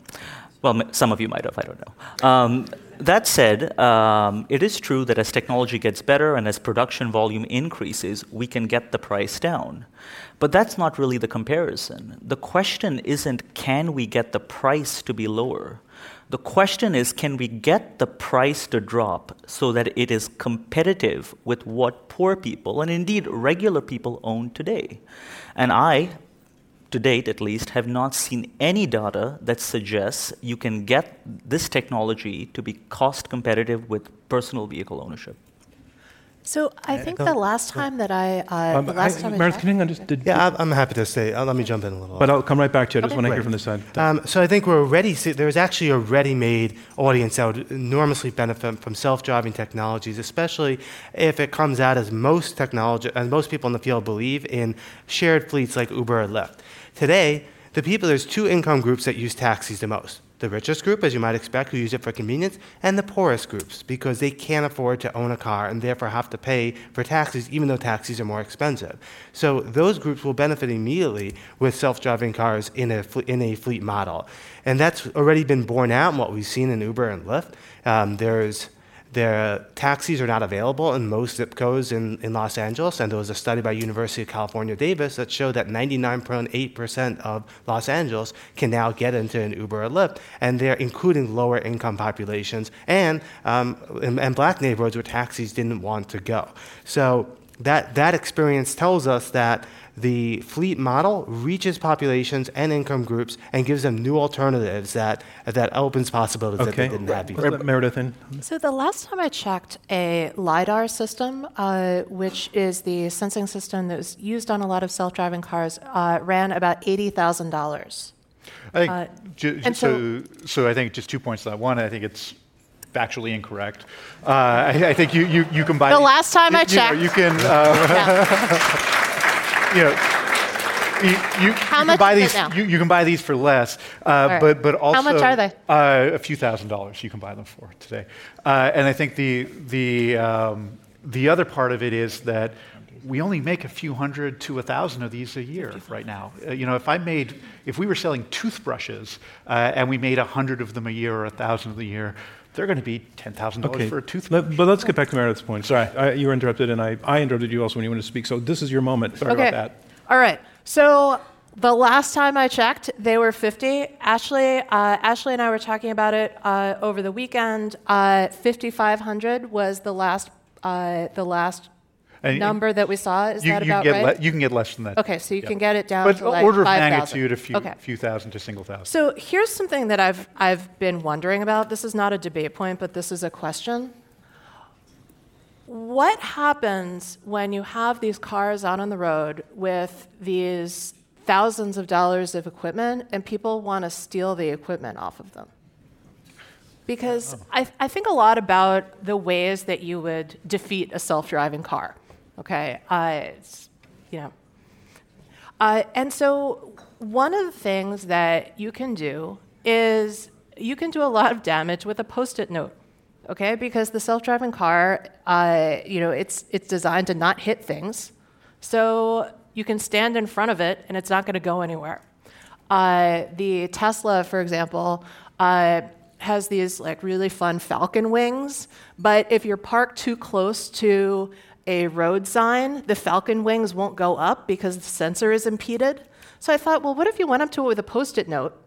Well, some of you might have, I don't know. Um, that said, um, it is true that as technology gets better and as production volume increases, we can get the price down. But that's not really the comparison. The question isn't can we get the price to be lower? The question is can we get the price to drop so that it is competitive with what poor people, and indeed regular people, own today? And I, to date at least, have not seen any data that suggests you can get this technology to be cost competitive with personal vehicle ownership. So I think the last time that I, uh, um, the last I, time Meredith, I can I just, did, yeah, I'm happy to say. Uh, let me jump in a little. But I'll come right back to you. I just okay. want to hear from this side. Um, so I think we're already. There's actually a ready-made audience that would enormously benefit from self-driving technologies, especially if it comes out as most technology, as most people in the field believe in shared fleets like Uber or Lyft. Today, the people there's two income groups that use taxis the most the richest group, as you might expect, who use it for convenience, and the poorest groups, because they can't afford to own a car and therefore have to pay for taxis, even though taxis are more expensive. So those groups will benefit immediately with self-driving cars in a, in a fleet model. And that's already been borne out in what we've seen in Uber and Lyft. Um, there's their taxis are not available in most zip codes in, in Los Angeles, and there was a study by University of California, Davis that showed that 99.8% of Los Angeles can now get into an Uber or Lyft, and they're including lower income populations and, um, and, and black neighborhoods where taxis didn't want to go. So that, that experience tells us that the fleet model reaches populations and income groups and gives them new alternatives that, that opens possibilities that they didn't have before. Meredith in. So the last time I checked, a LiDAR system, uh, which is the sensing system that was used on a lot of self-driving cars, uh, ran about $80,000. I think, uh, ju- so, so, so I think just two points to that. One, I think it's factually incorrect. Uh, I, I, think you, you, you can buy. The last time I checked. You, know, you can. Uh, you know, you, you, How you much can buy these. You, you can buy these for less, uh, right. but but also How much are they? Uh, a few thousand dollars. You can buy them for today, uh, and I think the the um, the other part of it is that we only make a few hundred to a thousand of these a year right now. Uh, you know, if I made, if we were selling toothbrushes uh, and we made a hundred of them a year or a thousand of the year, they're going to be $10,000 okay. for a toothbrush. Let, but let's get back to Meredith's point. Sorry, I, you were interrupted, and I, I interrupted you also when you wanted to speak. So this is your moment. Sorry okay. about that. All right. So the last time I checked, they were 50. Ashley, uh, Ashley and I were talking about it uh, over the weekend. Uh, 5,500 was the last, uh, the last and number that we saw. Is you, that you about get right? Le- you can get less than that. Okay, so you can get it down but to like order of 5, magnitude, 000. a few, okay. few thousand to single thousand. So here's something that I've I've been wondering about. This is not a debate point, but this is a question. What happens when you have these cars out on the road with these thousands of dollars of equipment and people want to steal the equipment off of them? Because oh. I, I think a lot about the ways that you would defeat a self driving car. Okay, uh, you know. Uh, and so one of the things that you can do is you can do a lot of damage with a post-it note. Okay, because the self-driving car, uh, you know, it's it's designed to not hit things, so you can stand in front of it and it's not going to go anywhere. Uh, the Tesla, for example, uh, has these like really fun falcon wings, but if you're parked too close to a road sign, the falcon wings won't go up because the sensor is impeded. So I thought, well, what if you went up to it with a post it note?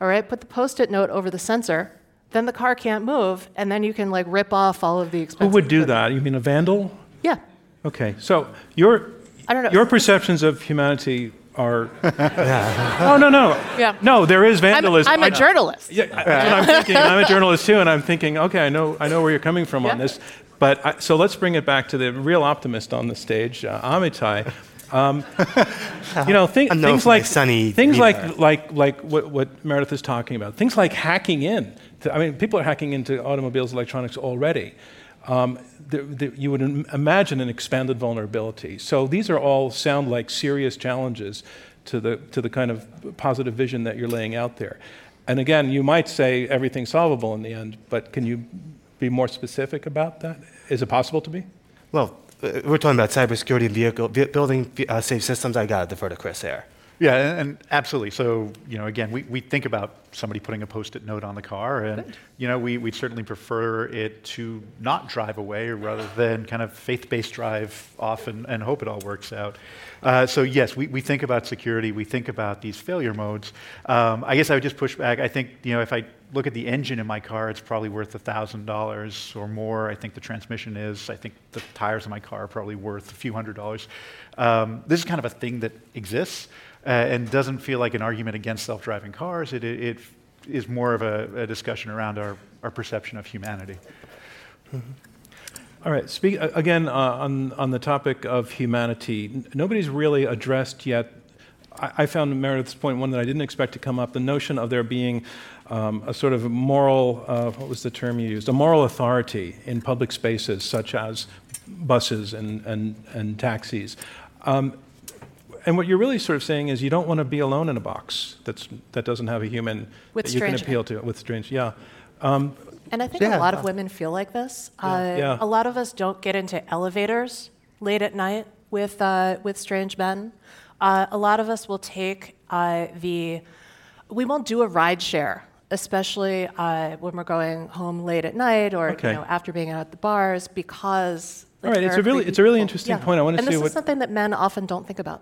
All right, put the post it note over the sensor, then the car can't move, and then you can like rip off all of the expensive. Who would do that? You mean a vandal? Yeah. Okay, so your, I don't know. your perceptions of humanity are. oh, no, no. Yeah. No, there is vandalism. I'm, I'm a journalist. Yeah, that's what I'm thinking. I'm a journalist too, and I'm thinking, okay, I know, I know where you're coming from Yeah. on this. But I, so let's bring it back to the real optimist on the stage, uh, Amitai. Um, you know, thi- things like sunny things demeanor. like like like what, what Meredith is talking about. Things like hacking in. To, I mean, people are hacking into automobiles, electronics already. Um, the, the, you would imagine an expanded vulnerability. So these are all sound like serious challenges to the to the kind of positive vision that you're laying out there. And again, you might say everything's solvable in the end, but can you be more specific about that? Is it possible to be? Well, uh, we're talking about cybersecurity vehicle, building uh, safe systems. I got to defer to Chris there. Yeah, and, and absolutely. So, you know, again, we, we think about somebody putting a post-it note on the car, and you know, we we certainly prefer it to not drive away rather than kind of faith-based drive off and, and hope it all works out. Uh, so yes, we, we think about security. We think about these failure modes. Um, I guess I would just push back. I think you know, if I look at the engine in my car, it's probably worth thousand dollars or more. I think the transmission is. I think the tires in my car are probably worth a few hundred dollars. Um, this is kind of a thing that exists uh, and doesn't feel like an argument against self-driving cars. It, it, it is more of a, a discussion around our, our perception of humanity. All right. Speak again uh, on on the topic of humanity. N- Nobody's really addressed yet. I, I found Meredith's point one that I didn't expect to come up: the notion of there being um, a sort of moral. Uh, what was the term you used? A moral authority in public spaces, such as buses and and and taxis. Um, and what you're really sort of saying is you don't want to be alone in a box that's, that doesn't have a human With that you can strange- appeal to. With strange, yeah. Um, And I think Yeah. a lot of women feel like this. Uh, Yeah. A lot of us don't get into elevators late at night with, uh, with strange men. Uh, a lot of us will take uh, the, we won't do a ride share, especially uh, when we're going home late at night or Okay. you know, after being out at the bars because. All right, it's a really- it's a really people. interesting Yeah. point. I wanna and see this what- is something that men often don't think about.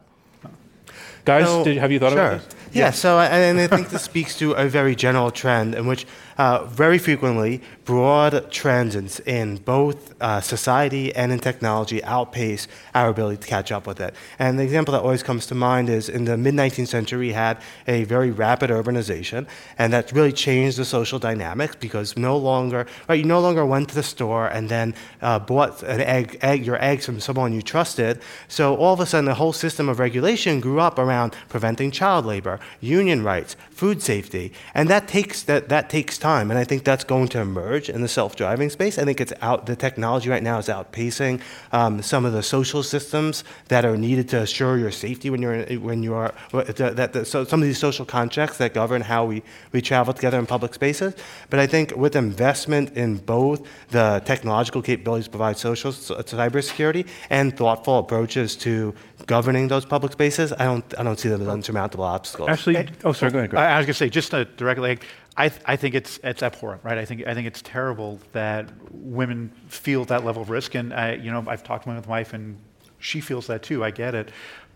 Guys, So- did, have you thought sure. about this? Yeah, so I- and I think this speaks to a very general trend in which uh, very frequently broad trends in, in both uh, society and in technology outpace our ability to catch up with it. And the example that always comes to mind is in the mid 19th century, we had a very rapid urbanization, and that really changed the social dynamics because no longer, right, you no longer went to the store and then uh, bought an egg, egg, your eggs from someone you trusted. So all of a sudden, the whole system of regulation grew up around preventing child labor, union rights, food safety, and that takes that, that takes time. And I think that's going to emerge in the self-driving space. I think it's out. The technology right now is outpacing um, some of the social systems that are needed to assure your safety when you're when you are that, that, that- so some of these social contracts that govern how we, we travel together in public spaces. But I think with investment in both the technological capabilities to provide social cybersecurity and thoughtful approaches to governing those public spaces, I don't I don't see them as insurmountable obstacles. Actually, oh, sorry, go ahead. Greg. I, I was going to say, just to directly, I, th- I think it's, it's abhorrent, right? I think, I think it's terrible that women feel that level of risk. And, I, you know, I've talked to my wife, and she feels that too. I get it.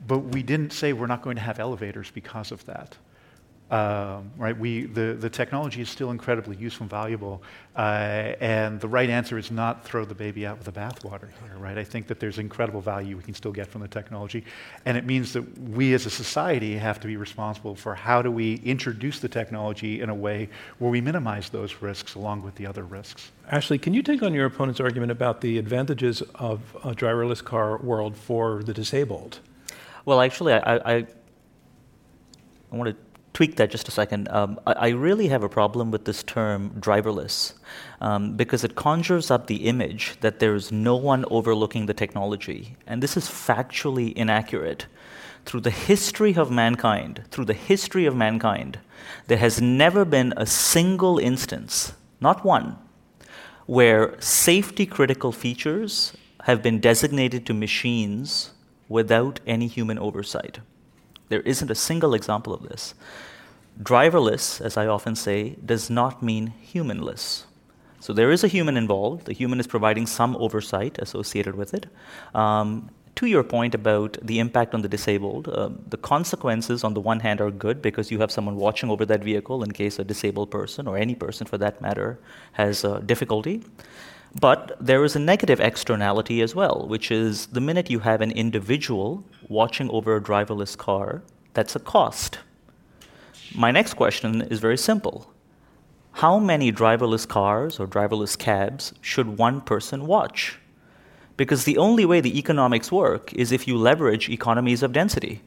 But we didn't say we're not going to have elevators because of that. Um, right? We, the, the technology is still incredibly useful and valuable. Uh, and the right answer is not throw the baby out with the bathwater here, right? I think that there's incredible value we can still get from the technology. And it means that we as a society have to be responsible for how do we introduce the technology in a way where we minimize those risks along with the other risks. Ashley, can you take on your opponent's argument about the advantages of a driverless car world for the disabled? Well, actually, I, I, I want to tweak that just a second. Um, I, I really have a problem with this term driverless um, because it conjures up the image that there's no one overlooking the technology. And this is factually inaccurate. Through the history of mankind, through the history of mankind, there has never been a single instance, not one, where safety critical features have been designated to machines without any human oversight. There isn't a single example of this. Driverless, as I often say, does not mean humanless. So there is a human involved. The human is providing some oversight associated with it. Um, to your point about the impact on the disabled, uh, the consequences on the one hand are good because you have someone watching over that vehicle in case a disabled person, or any person for that matter, has uh, difficulty. But there is a negative externality as well, which is the minute you have an individual watching over a driverless car, that's a cost. My next question is very simple How many driverless cars or driverless cabs should one person watch? Because the only way the economics work is if you leverage economies of density.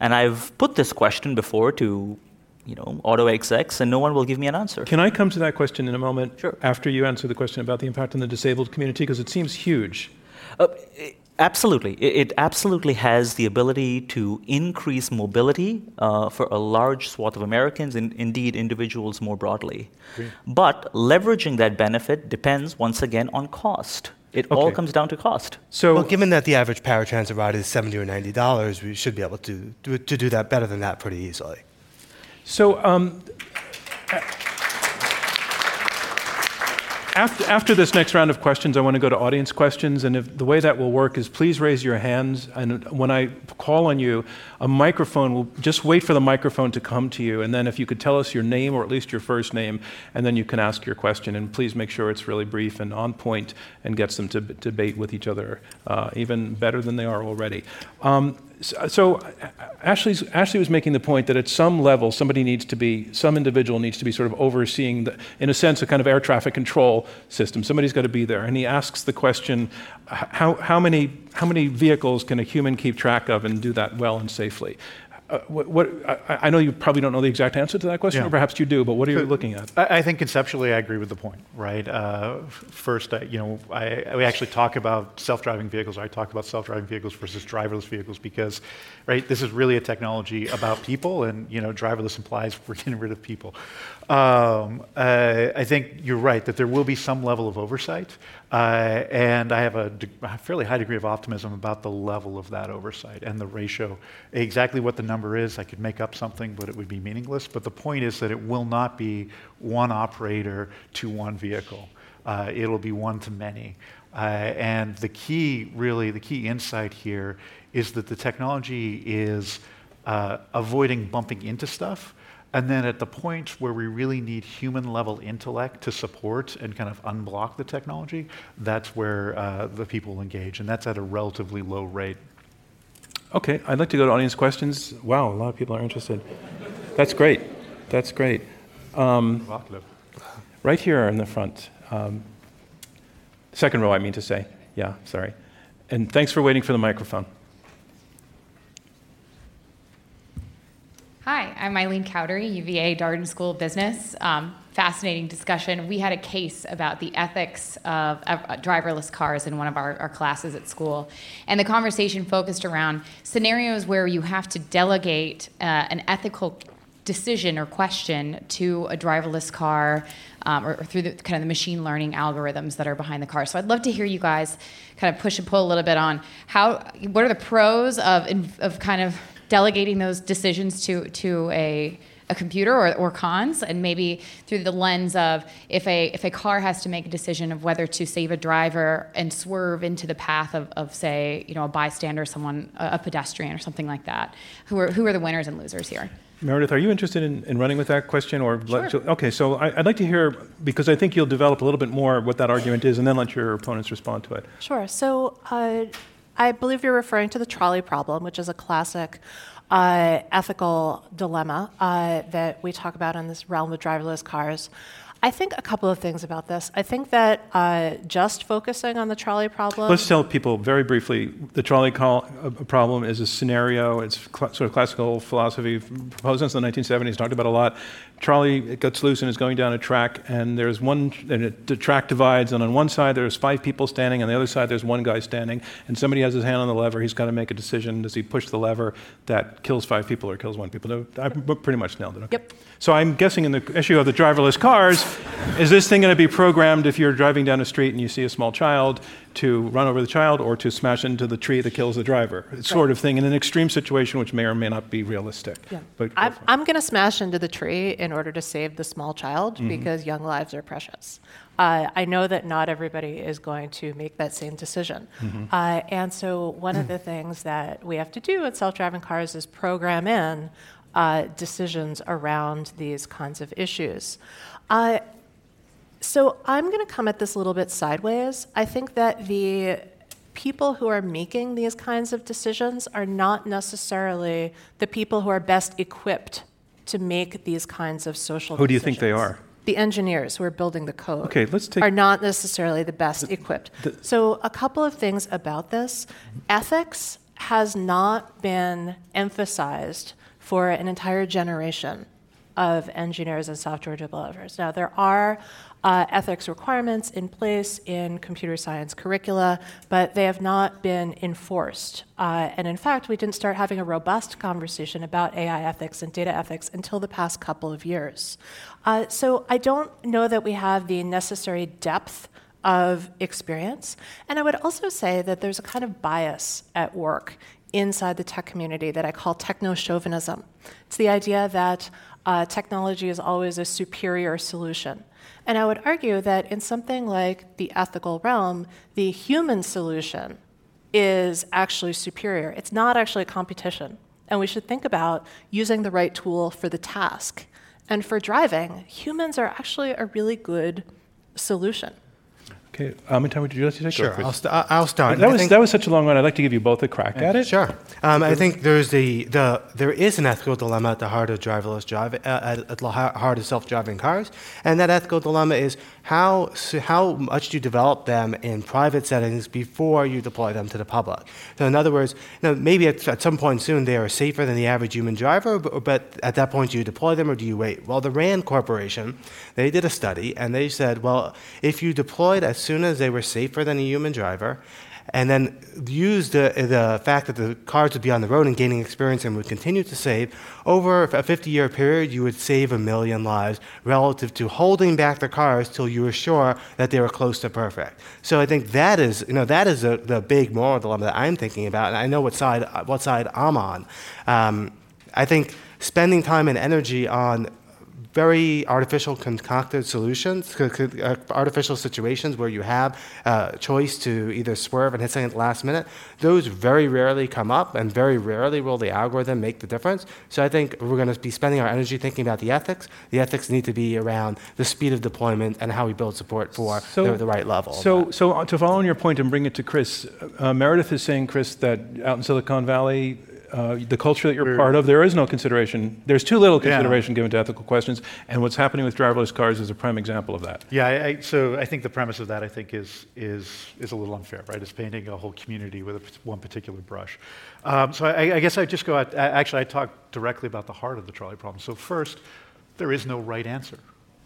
And I've put this question before to you know, auto execs, and no one will give me an answer. Can I come to that question in a moment Sure. after you answer the question about the impact on the disabled community? Because it seems huge. Uh, i- absolutely. It, it absolutely has the ability to increase mobility uh, for a large swath of Americans and indeed individuals more broadly. But leveraging that benefit depends once again on cost. It all comes down to cost. So, Well, given that the average paratransit ride is seventy or ninety dollars, we should be able to, to to do that better than that pretty easily. So um, after, after this next round of questions, I want to go to audience questions. And if the way that will work is please raise your hands. And when I call on you, a microphone will just wait for the microphone to come to you. And then if you could tell us your name or at least your first name, and then you can ask your question. And please make sure it's really brief and on point and gets them to b- debate with each other uh, even better than they are already. Um, so, Ashley's, Ashley was making the point that at some level, somebody needs to be, some individual needs to be sort of overseeing, the, in a sense, a kind of air traffic control system. Somebody's got to be there. And he asks the question how, how, many, how many vehicles can a human keep track of and do that well and safely? Uh, what, what I, I, know you probably don't know the exact answer to that question, yeah. or perhaps you do. But what are you looking at? I, I, think conceptually, I agree with the point. Right. Uh, first, I, you know, I, we actually talk about self-driving vehicles. Or I talk about self-driving vehicles versus driverless vehicles because, right, this is really a technology about people, and you know, driverless implies we're getting rid of people. Um, uh, I think you're right that there will be some level of oversight, uh, and I have a, de- a, fairly high degree of optimism about the level of that oversight and the ratio. Exactly what the number is, I could make up something, but it would be meaningless. But the point is that it will not be one operator to one vehicle. Uh, it'll be one to many. Uh, and the key, really, the key insight here is that the technology is uh, avoiding bumping into stuff and then at the point where we really need human level intellect to support and kind of unblock the technology, that's where uh, the people engage. And that's at a relatively low rate. Okay, I'd like to go to audience questions. Wow, a lot of people are interested. That's great. That's great. Um, right here in the front. Um, second row, I mean to say. Yeah, sorry. And thanks for waiting for the microphone. Hi, I'm Eileen Cowdery, UVA Darden School of Business. Um, fascinating discussion. We had a case about the ethics of uh, driverless cars in one of our, our, classes at school. And the conversation focused around scenarios where you have to delegate uh, an ethical decision or question to a driverless car um, or, or, through the kind of the machine learning algorithms that are behind the car. So I'd love to hear you guys kind of push and pull a little bit on how, what are the pros of, of kind of delegating those decisions to to a a computer or, or cons and maybe through the lens of if a if a car has to make a decision of whether to save a driver and swerve into the path of, of say you know a bystander someone a, a pedestrian or something like that who are who are the winners and losers here Meredith, are you interested in, in running with that question? Or sure. let, okay, so I, would like to hear because I think you'll develop a little bit more what that argument is, and then let your opponents respond to it. Sure. So uh, I believe you're referring to the trolley problem, which is a classic uh, ethical dilemma uh, that we talk about in this realm of driverless cars. I think a couple of things about this. I think that uh, just focusing on the trolley problem. Let's tell people very briefly the trolley call, uh, problem is a scenario. It's cl- sort of classical philosophy proposed since the 1970s, talked about a lot trolley gets loose and is going down a track, and there's one, and it, the track divides, and on one side there's five people standing, on the other side there's one guy standing, and somebody has his hand on the lever. He's got to make a decision. Does he push the lever that kills five people or kills one people? No, I pretty much nailed it. Okay. Yep. So I'm guessing in the issue of the driverless cars, is this thing going to be programmed if you're driving down a street and you see a small child to run over the child or to smash into the tree that kills the driver, right. sort of thing, in an extreme situation which may or may not be realistic. Yeah. But I'm, I'm going to smash into the tree in order to save the small child mm-hmm. because young lives are precious. Uh, I know that not everybody is going to make that same decision. Mm-hmm. Uh, and so, one of the things that we have to do with self driving cars is program in uh, decisions around these kinds of issues. So I'm going to come at this a little bit sideways. I think that the people who are making these kinds of decisions are not necessarily the people who are best equipped to make these kinds of social Who do you think they are? The engineers who are building the code okay, let's take are not necessarily the best the, equipped. The, so, a couple of things about this ethics has not been emphasized for an entire generation of engineers and software developers. Now, there are uh, ethics requirements in place in computer science curricula, but they have not been enforced. Uh, and in fact, we didn't start having a robust conversation about AI ethics and data ethics until the past couple of years. Uh, so I don't know that we have the necessary depth of experience. And I would also say that there's a kind of bias at work inside the tech community that I call techno chauvinism. It's the idea that uh, technology is always a superior solution. And I would argue that in something like the ethical realm, the human solution is actually superior. It's not actually a competition. And we should think about using the right tool for the task. And for driving, humans are actually a really good solution. Okay, um, time would you like to take? Sure? I'll, st- I'll start. That I was, that was such a long one. I'd like to give you both a crack at it. Sure. Um, I think there's the, the there is an ethical dilemma at the heart of driverless drive, uh, at, at the heart of self-driving cars, and that ethical dilemma is how so how much do you develop them in private settings before you deploy them to the public. So in other words, you know, maybe at, at some point soon they are safer than the average human driver, but, but at that point do you deploy them or do you wait? Well, the Rand Corporation they did a study and they said, well, if you deployed as soon as they were safer than a human driver and then use the, the fact that the cars would be on the road and gaining experience and would continue to save, over a 50 year period, you would save a million lives relative to holding back the cars till you were sure that they were close to perfect. So I think that is, you know, that is the, the big moral dilemma that I'm thinking about, and I know what side, what side I'm on. Um, I think spending time and energy on very artificial concocted solutions, uh, artificial situations where you have a choice to either swerve and hit something at the last minute, those very rarely come up, and very rarely will the algorithm make the difference. So I think we're going to be spending our energy thinking about the ethics. The ethics need to be around the speed of deployment and how we build support for the, the right level. So, so uh, to follow on your point and bring it to Chris, uh, Meredith is saying, Chris, that out in Silicon Valley, uh, the culture that you're We're- part of, there is no consideration. There's too little Yeah. consideration given to ethical questions, and what's happening with driverless cars is a prime example of that. Yeah, I, I, so I think the premise of that I think is is is a little unfair, right? It's painting a whole community with a, one particular brush. Um, so I, I guess I just go. I- actually, I talk directly about the heart of the trolley problem. So first, there is no right answer,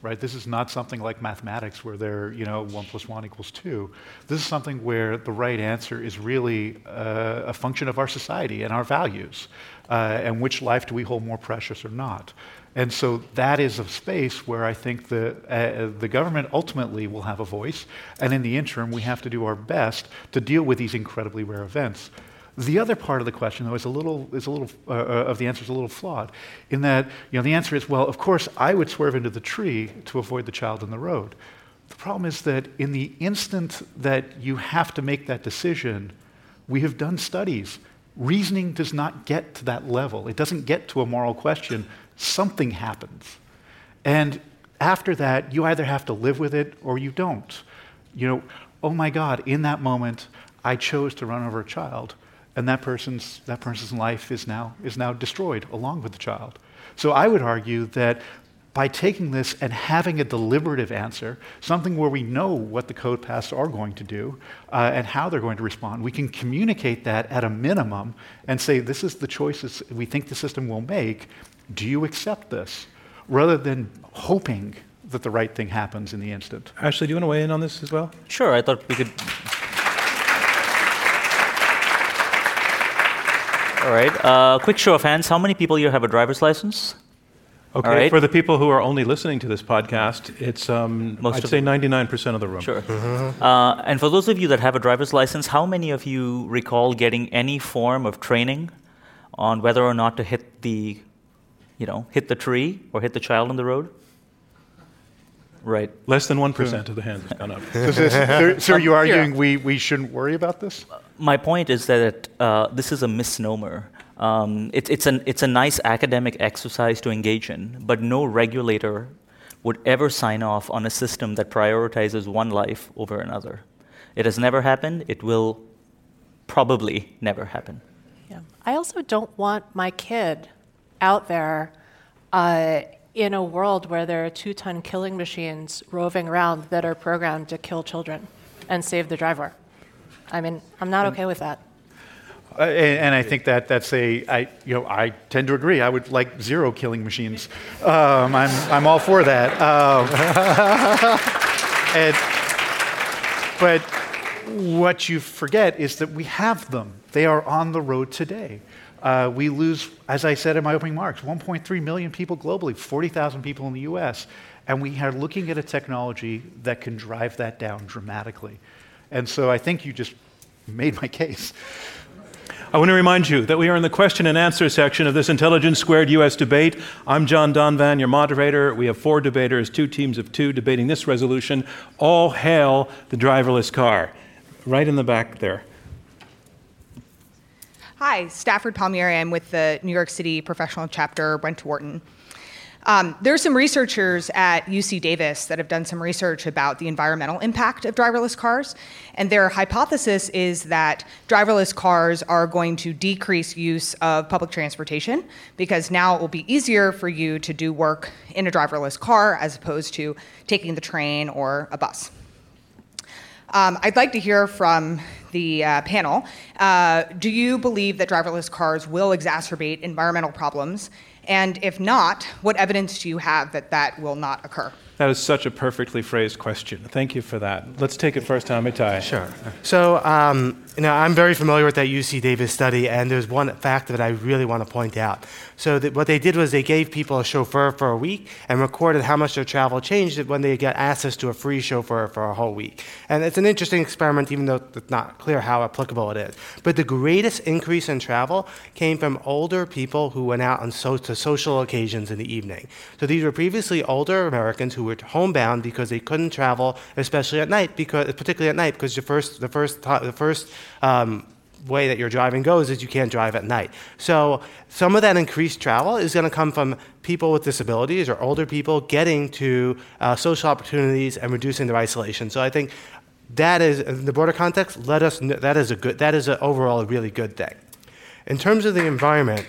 right? This is not something like mathematics where there, you know, one plus one equals two. This is something where the right answer is really uh, a function of our society and our values, uh, and which life do we hold more precious or not. And so that is a space where I think the, uh, the government ultimately will have a voice, and in the interim, we have to do our best to deal with these incredibly rare events. The other part of the question, though, is a little, is a little uh, uh, of the answer is a little flawed, in that you know the answer is well, of course, I would swerve into the tree to avoid the child in the road. The problem is that in the instant that you have to make that decision, we have done studies. Reasoning does not get to that level. It doesn't get to a moral question. Something happens. And after that, you either have to live with it or you don't. You know, oh my God, in that moment, I chose to run over a child, and that person's, that person's life is now, is now destroyed along with the child. So I would argue that by taking this and having a deliberative answer, something where we know what the code paths are going to do uh, and how they're going to respond, we can communicate that at a minimum and say, this is the choices we think the system will make. Do you accept this? Rather than hoping that the right thing happens in the instant. Ashley, do you want to weigh in on this as well? Sure, I thought we could. All right, uh, quick show of hands. How many people here have a driver's license? Okay, right. for the people who are only listening to this podcast, it's, um, Most I'd say them. 99% of the room. Sure. Uh, and for those of you that have a driver's license, how many of you recall getting any form of training on whether or not to hit the, you know, hit the tree or hit the child on the road? Right. Less than 1% of the hands have gone up. so, so are you arguing we, we shouldn't worry about this? My point is that uh, this is a misnomer. Um, it, it's, an, it's a nice academic exercise to engage in, but no regulator would ever sign off on a system that prioritizes one life over another. It has never happened. It will probably never happen. Yeah. I also don't want my kid out there uh, in a world where there are two ton killing machines roving around that are programmed to kill children and save the driver. I mean, I'm not okay with that. Uh, and, and I think that that's a, I, you know, I tend to agree. I would like zero killing machines. Um, I'm, I'm all for that. Um, and, but what you forget is that we have them. They are on the road today. Uh, we lose, as I said in my opening remarks, 1.3 million people globally, 40,000 people in the US. And we are looking at a technology that can drive that down dramatically. And so I think you just made my case. I want to remind you that we are in the question and answer section of this Intelligence Squared US debate. I'm John Donvan, your moderator. We have four debaters, two teams of two, debating this resolution. All hail the driverless car. Right in the back there. Hi, Stafford Palmieri. I'm with the New York City professional chapter, Brent Wharton. Um, there are some researchers at UC Davis that have done some research about the environmental impact of driverless cars, and their hypothesis is that driverless cars are going to decrease use of public transportation because now it will be easier for you to do work in a driverless car as opposed to taking the train or a bus. Um, I'd like to hear from the uh, panel. Uh, do you believe that driverless cars will exacerbate environmental problems? And if not, what evidence do you have that that will not occur? That is such a perfectly phrased question. Thank you for that. Let's take it first, Amitai. Sure. So, um, you know, I'm very familiar with that UC Davis study, and there's one fact that I really want to point out. So, that what they did was they gave people a chauffeur for a week and recorded how much their travel changed when they got access to a free chauffeur for a whole week. And it's an interesting experiment, even though it's not clear how applicable it is. But the greatest increase in travel came from older people who went out on so, to social occasions in the evening. So, these were previously older Americans who were homebound because they couldn't travel, especially at night, because particularly at night, because the first the first the first um, way that your driving goes is you can't drive at night. So some of that increased travel is going to come from people with disabilities or older people getting to uh, social opportunities and reducing their isolation. So I think that is in the broader context. Let us that is a good that is a, overall a really good thing. In terms of the environment.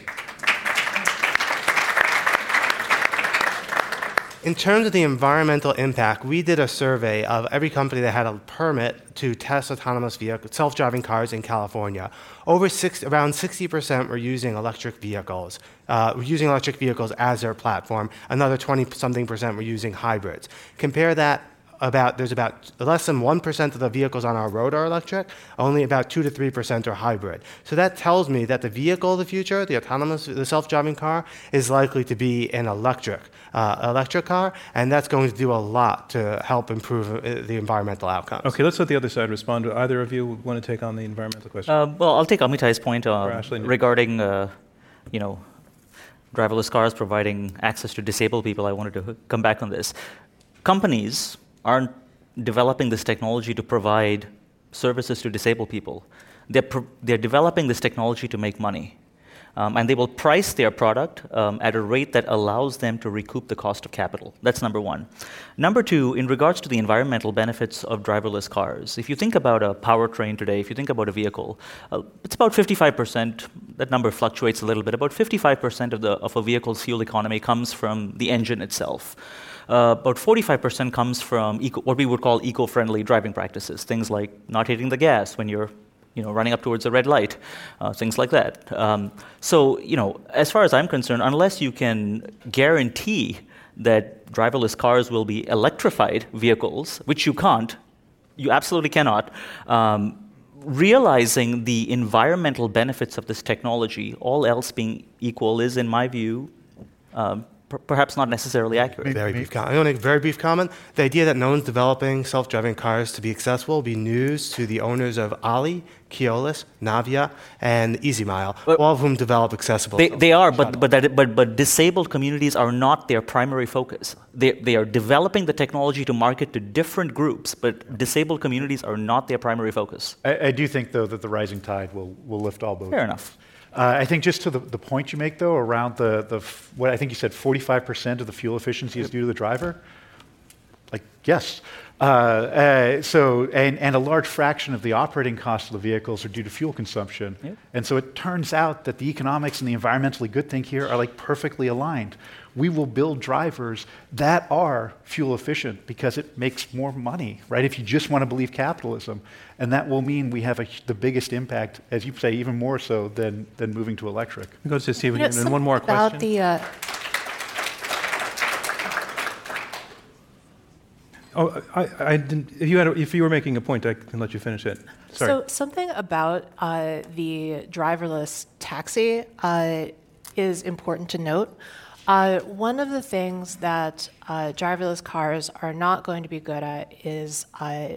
In terms of the environmental impact, we did a survey of every company that had a permit to test autonomous vehicle, self-driving cars in California. Over six, around 60% were using electric vehicles, uh, were using electric vehicles as their platform. Another 20 something percent were using hybrids. Compare that about there's about less than 1% of the vehicles on our road are electric only about 2 to 3% are hybrid so that tells me that the vehicle of the future the autonomous the self-driving car is likely to be an electric uh, electric car and that's going to do a lot to help improve uh, the environmental outcomes Okay, let's let the other side respond. Do either of you want to take on the environmental question? Uh, well, I'll take Amitai's point Ashley. regarding, uh, you know, driverless cars providing access to disabled people. I wanted to come back on this. Companies aren't developing this technology to provide services to disabled people. They're, they're developing this technology to make money. Um, and they will price their product um, at a rate that allows them to recoup the cost of capital. That's number one. Number two, in regards to the environmental benefits of driverless cars, if you think about a powertrain today, if you think about a vehicle, uh, it's about 55%, that number fluctuates a little bit, about 55% of, the, of a vehicle's fuel economy comes from the engine itself. Uh, about 45% comes from eco- what we would call eco-friendly driving practices, things like not hitting the gas when you're you know, running up towards a red light, uh, things like that. Um, so, you know, as far as I'm concerned, unless you can guarantee that driverless cars will be electrified vehicles, which you can't, you absolutely cannot. Um, realizing the environmental benefits of this technology, all else being equal, is, in my view, um, per- perhaps not necessarily accurate. Very brief comment. I want to make a very brief comment. The idea that no one's developing self-driving cars to be accessible will be news to the owners of Olli, Keolis, Navya, and EasyMile, But- all of whom develop accessible. They, they are, but, but, that, but, but disabled communities are not their primary focus. They, they are developing the technology to market to different groups, but disabled communities are not their primary focus. I, I do think, though, that the rising tide will, will lift all boats. Fair enough. Uh, I think just to the, the point you make, though, around the, the f- what I think you said 45% of the fuel efficiency is due to the driver. Like, yes. Uh, uh, so, and, and a large fraction of the operating costs of the vehicles are due to fuel consumption. Yep. And so it turns out that the economics and the environmentally good thing here are like perfectly aligned. We will build drivers that are fuel efficient because it makes more money, right? If you just want to believe capitalism. And that will mean we have a, the biggest impact, as you say, even more so than, than moving to electric. We go to Stephen, You know, and one more something about question. The, uh, Oh, I, I didn't. If you had, a, if you were making a point, I can let you finish it. Sorry. So something about uh, the driverless taxi uh, is important to note. Uh, one of the things that uh, driverless cars are not going to be good at is, uh,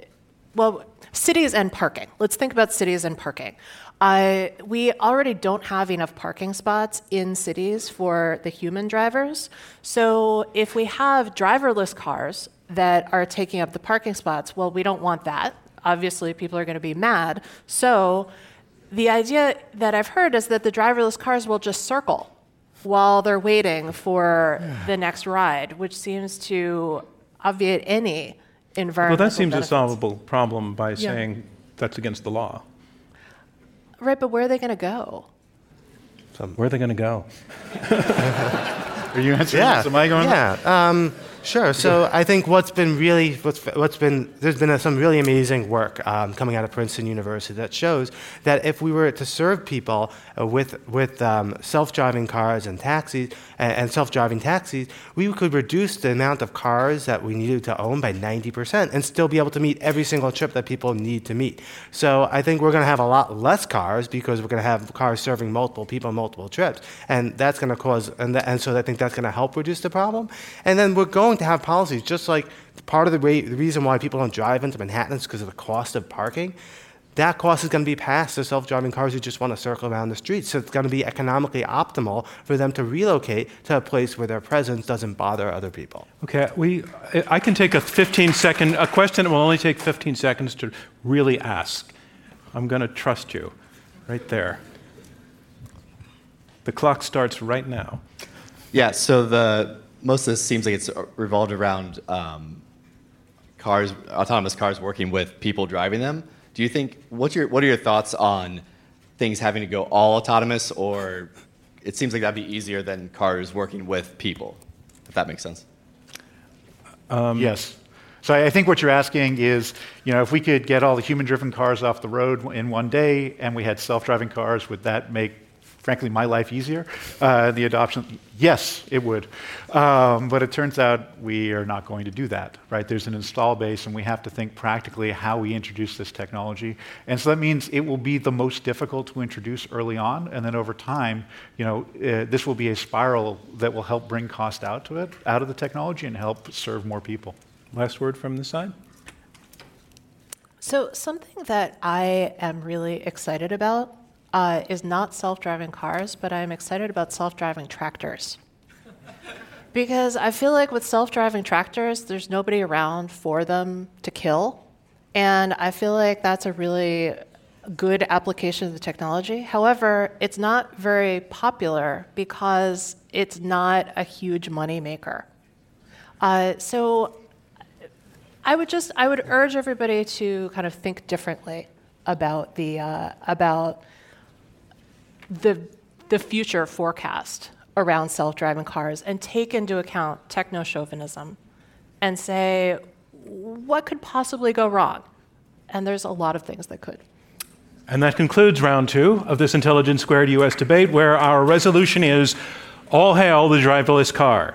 well, cities and parking. Let's think about cities and parking. Uh, we already don't have enough parking spots in cities for the human drivers. So if we have driverless cars that are taking up the parking spots, well, we don't want that. Obviously, people are going to be mad. So the idea that I've heard is that the driverless cars will just circle while they're waiting for the next ride, which seems to obviate any environmental. Well, that seems a solvable problem by Yeah. saying that's against the law. Right, but where are they going to go? Where are they going to go? Are you answering Yeah. this? Am I going? Yeah. Um, sure. So I think what's been really what's, what's been there's been a, some really amazing work um, coming out of Princeton University that shows that if we were to serve people uh, with with um, self-driving cars and taxis and, and self-driving taxis, we could reduce the amount of cars that we needed to own by 90% and still be able to meet every single trip that people need to meet. So I think we're going to have a lot less cars because we're going to have cars serving multiple people multiple trips, and that's going to cause and, th- and so I think that's going to help reduce the problem. And then we're going to have policies just like part of the, way, the reason why people don't drive into Manhattan is because of the cost of parking. That cost is going to be passed to self-driving cars who just want to circle around the streets. So it's going to be economically optimal for them to relocate to a place where their presence doesn't bother other people. Okay, we, I can take a 15 second, a question that will only take 15 seconds to really ask. I'm going to trust you right there. The clock starts right now. Yeah, so the most of this seems like it's revolved around um, cars, autonomous cars working with people driving them. Do you think what's your what are your thoughts on things having to go all autonomous, or it seems like that'd be easier than cars working with people, if that makes sense? yes. So I I think what you're asking is, you know, if we could get all the human-driven cars off the road in one day, and we had self-driving cars, would that make, frankly, my life easier? Uh, the adoption, yes, it would. Um, but it turns out we are not going to do that, right? There's an install base, and we have to think practically how we introduce this technology. And so that means it will be the most difficult to introduce early on, and then over time, you know, uh, this will be a spiral that will help bring cost out to it, out of the technology, and help serve more people. Last word from the side? So, something that I am really excited about uh, is not self driving cars, but I'm excited about self driving tractors. because I feel like with self driving tractors, there's nobody around for them to kill. And I feel like that's a really good application of the technology. However, it's not very popular because it's not a huge money maker. Uh, so I would just I would urge everybody to kind of think differently about the uh, about the the future forecast around self-driving cars and take into account techno chauvinism and say what could possibly go wrong and there's a lot of things that could And that concludes round two of this Intelligence Squared US debate, where our resolution is all hail the driverless car.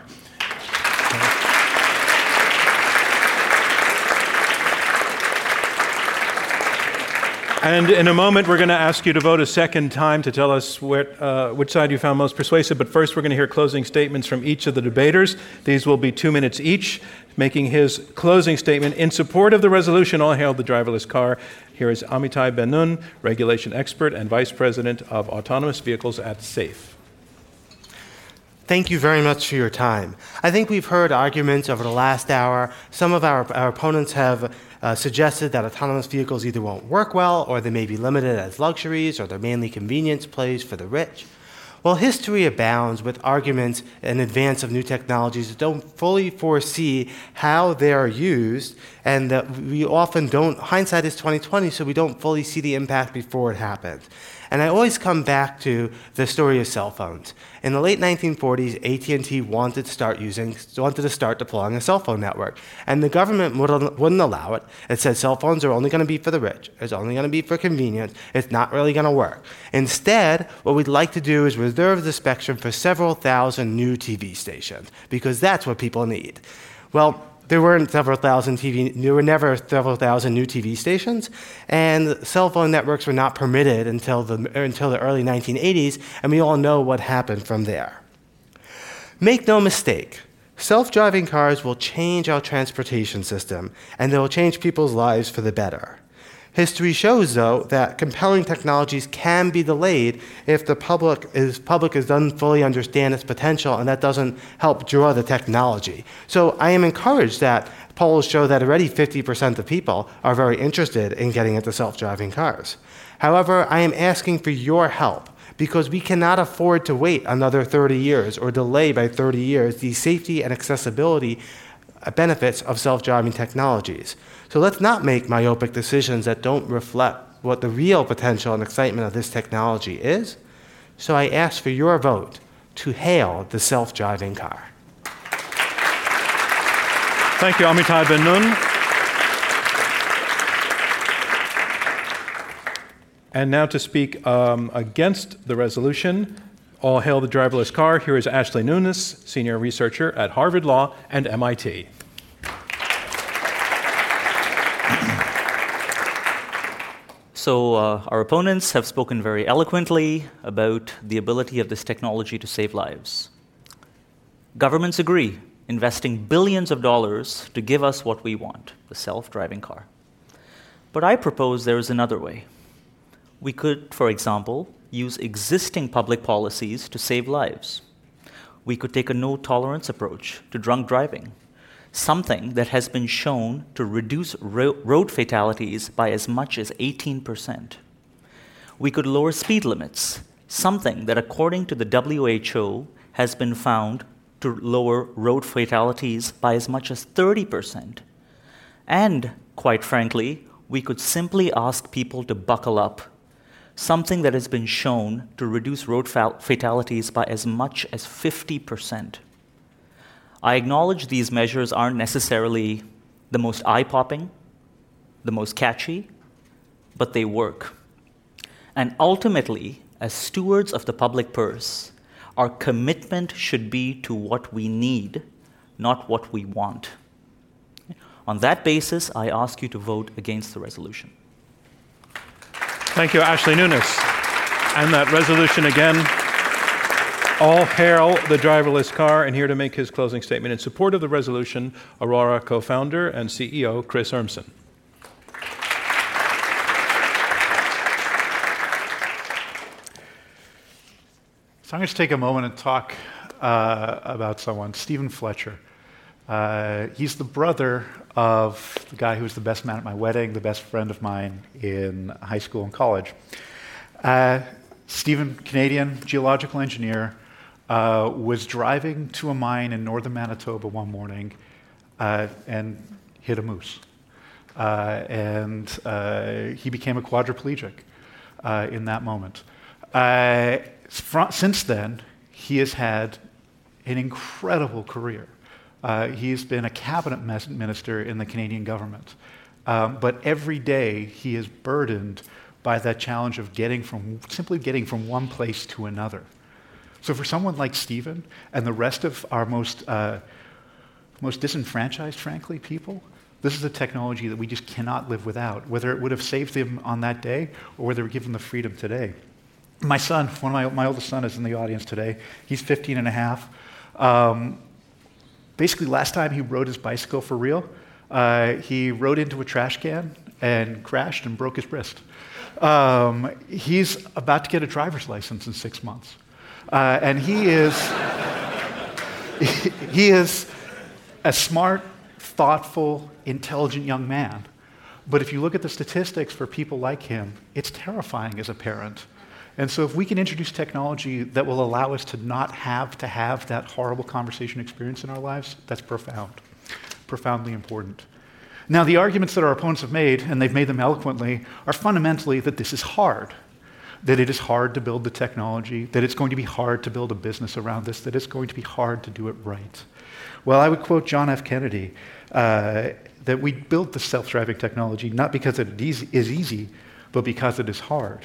And in a moment, we're going to ask you to vote a second time to tell us what, uh, which side you found most persuasive. But first, we're going to hear closing statements from each of the debaters. These will be two minutes each. Making his closing statement in support of the resolution, all hail the driverless car. Here is Amitai Ben-Nun, regulation expert and vice president of autonomous vehicles at SAFE. Thank you very much for your time. I think we've heard arguments over the last hour. Some of our, our opponents have uh, suggested that autonomous vehicles either won't work well, or they may be limited as luxuries, or they're mainly convenience plays for the rich. Well, history abounds with arguments in advance of new technologies that don't fully foresee how they are used, and that we often don't. Hindsight is 2020, so we don't fully see the impact before it happens. And I always come back to the story of cell phones. In the late 1940s, AT&T wanted to start using, wanted to start deploying a cell phone network, and the government wouldn't, allow it. It said cell phones are only going to be for the rich. It's only going to be for convenience. It's not really going to work. Instead, what we'd like to do is reserve the spectrum for several thousand new TV stations because that's what people need. Well, there weren't several thousand TV, there were never several thousand new TV stations, and cell phone networks were not permitted until the, until the early 1980s, and we all know what happened from there. Make no mistake, self driving cars will change our transportation system, and they will change people's lives for the better. History shows, though, that compelling technologies can be delayed if the public is public is doesn't fully understand its potential, and that doesn't help draw the technology. So I am encouraged that polls show that already 50% of people are very interested in getting into self-driving cars. However, I am asking for your help because we cannot afford to wait another 30 years or delay by 30 years the safety and accessibility benefits of self driving technologies. So let's not make myopic decisions that don't reflect what the real potential and excitement of this technology is. So I ask for your vote to hail the self driving car. Thank you, Amitai Ben Nun. And now to speak um, against the resolution, all hail the driverless car. Here is Ashley Nunes, senior researcher at Harvard Law and MIT. So, uh, our opponents have spoken very eloquently about the ability of this technology to save lives. Governments agree, investing billions of dollars to give us what we want the self driving car. But I propose there is another way. We could, for example, use existing public policies to save lives. We could take a no tolerance approach to drunk driving something that has been shown to reduce ro- road fatalities by as much as 18%. We could lower speed limits, something that, according to the WHO, has been found to lower road fatalities by as much as 30%. And, quite frankly, we could simply ask people to buckle up, something that has been shown to reduce road fatalities by as much as 50%. I acknowledge these measures aren't necessarily the most eye popping, the most catchy, but they work. And ultimately, as stewards of the public purse, our commitment should be to what we need, not what we want. On that basis, I ask you to vote against the resolution. Thank you, Ashley Nunes. And that resolution again all hail the driverless car, and here to make his closing statement in support of the resolution, Aurora co founder and CEO Chris Urmson. So I'm going to take a moment and talk uh, about someone, Stephen Fletcher. Uh, he's the brother of the guy who was the best man at my wedding, the best friend of mine in high school and college. Uh, Stephen, Canadian geological engineer, uh, was driving to a mine in northern Manitoba one morning uh, and hit a moose. Uh, and uh, he became a quadriplegic uh, in that moment. since then, he has had an incredible career. he's been a cabinet minister in the Canadian government. Um, but every day he is burdened by that challenge of getting from simply getting from one place to another. So for someone like Stephen and the rest of our most, uh, most disenfranchised, frankly, people, this is a technology that we just cannot live without, whether it would have saved them on that day or whether it would give them the freedom today. My son, one of my, my oldest son is in the audience today. He's 15 and a half. Um, basically, last time he rode his bicycle for real, uh, he rode into a trash can and crashed and broke his wrist. Um, he's about to get a driver's license in six months. Uh, and he is, he is a smart, thoughtful, intelligent young man. But if you look at the statistics for people like him, it's terrifying as a parent. And so, if we can introduce technology that will allow us to not have to have that horrible conversation experience in our lives, that's profound, profoundly important. Now, the arguments that our opponents have made, and they've made them eloquently, are fundamentally that this is hard that it is hard to build the technology, that it's going to be hard to build a business around this, that it's going to be hard to do it right. Well, I would quote John F. Kennedy uh, that we built the self driving technology not because it is easy, but because it is hard.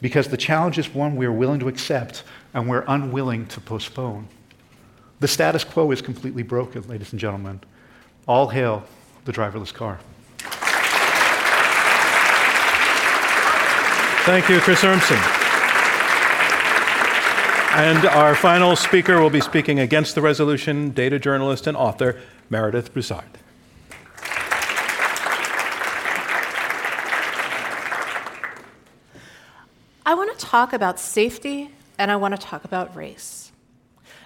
Because the challenge is one we are willing to accept and we're unwilling to postpone. The status quo is completely broken, ladies and gentlemen. All hail the driverless car. Thank you, Chris Urmson. And our final speaker will be speaking against the resolution, data journalist and author Meredith Broussard. I want to talk about safety and I want to talk about race.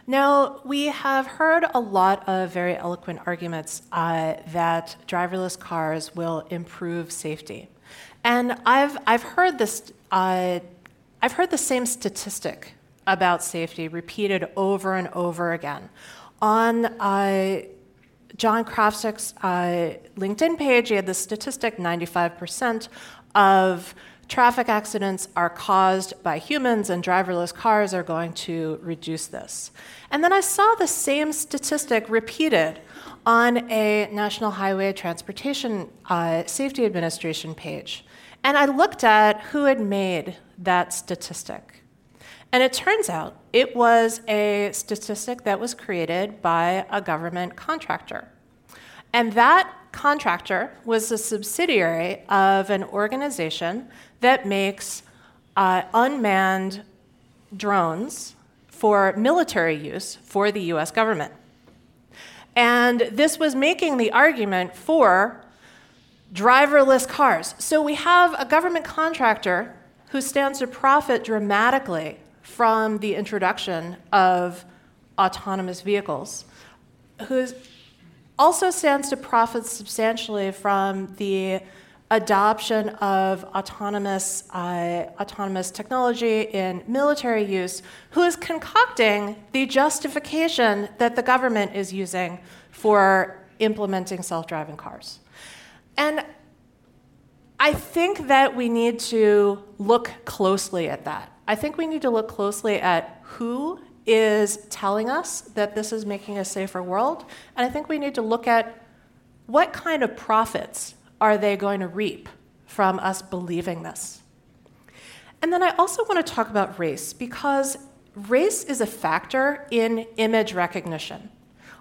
Now, we have heard a lot of very eloquent arguments uh, that driverless cars will improve safety. And I've, I've heard this, uh, I've heard the same statistic about safety repeated over and over again. On uh, John Krafcik's uh, LinkedIn page, he had the statistic 95% of traffic accidents are caused by humans, and driverless cars are going to reduce this. And then I saw the same statistic repeated on a National Highway Transportation uh, Safety Administration page. And I looked at who had made that statistic. And it turns out it was a statistic that was created by a government contractor. And that contractor was a subsidiary of an organization that makes uh, unmanned drones for military use for the US government. And this was making the argument for driverless cars. So we have a government contractor who stands to profit dramatically from the introduction of autonomous vehicles, who also stands to profit substantially from the adoption of autonomous, uh, autonomous technology in military use, who is concocting the justification that the government is using for implementing self driving cars. And I think that we need to look closely at that. I think we need to look closely at who is telling us that this is making a safer world, and I think we need to look at what kind of profits are they going to reap from us believing this? And then I also want to talk about race because race is a factor in image recognition.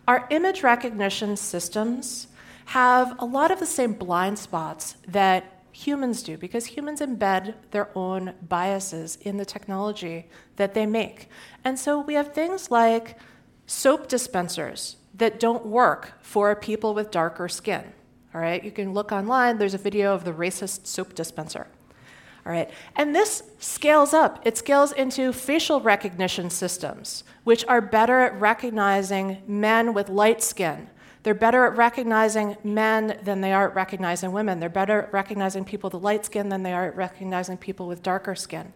Our image recognition systems have a lot of the same blind spots that humans do because humans embed their own biases in the technology that they make. And so we have things like soap dispensers that don't work for people with darker skin. All right, you can look online, there's a video of the racist soap dispenser. All right, and this scales up. It scales into facial recognition systems, which are better at recognizing men with light skin. They're better at recognizing men than they are at recognizing women. They're better at recognizing people with light skin than they are at recognizing people with darker skin.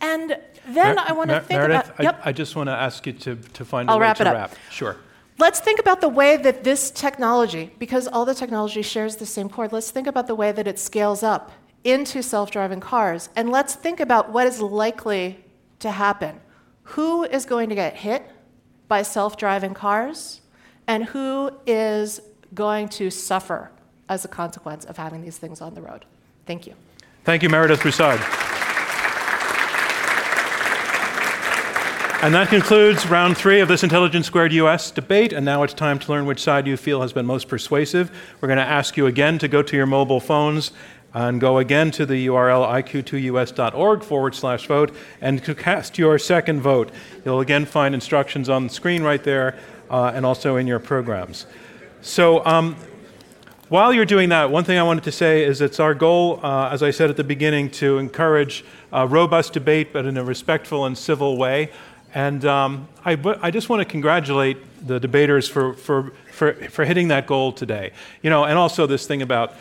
And then Mer- I want to Mer- think Meredith, about. Yep. I, I, just want to ask you to, to find I'll a way wrap to it up. Sure. Let's think about the way that this technology, because all the technology shares the same core, let's think about the way that it scales up into self driving cars. And let's think about what is likely to happen. Who is going to get hit by self driving cars? And who is going to suffer as a consequence of having these things on the road? Thank you. Thank you, Meredith Broussard. And that concludes round three of this Intelligence Squared US debate. And now it's time to learn which side you feel has been most persuasive. We're going to ask you again to go to your mobile phones and go again to the URL iq2us.org forward slash vote and to cast your second vote. You'll again find instructions on the screen right there uh, and also in your programs. So, um, while you're doing that, one thing I wanted to say is it's our goal, uh, as I said at the beginning, to encourage robust debate, but in a respectful and civil way. And um, I, I just want to congratulate the debaters for, for, for, for hitting that goal today. You know, and also this thing about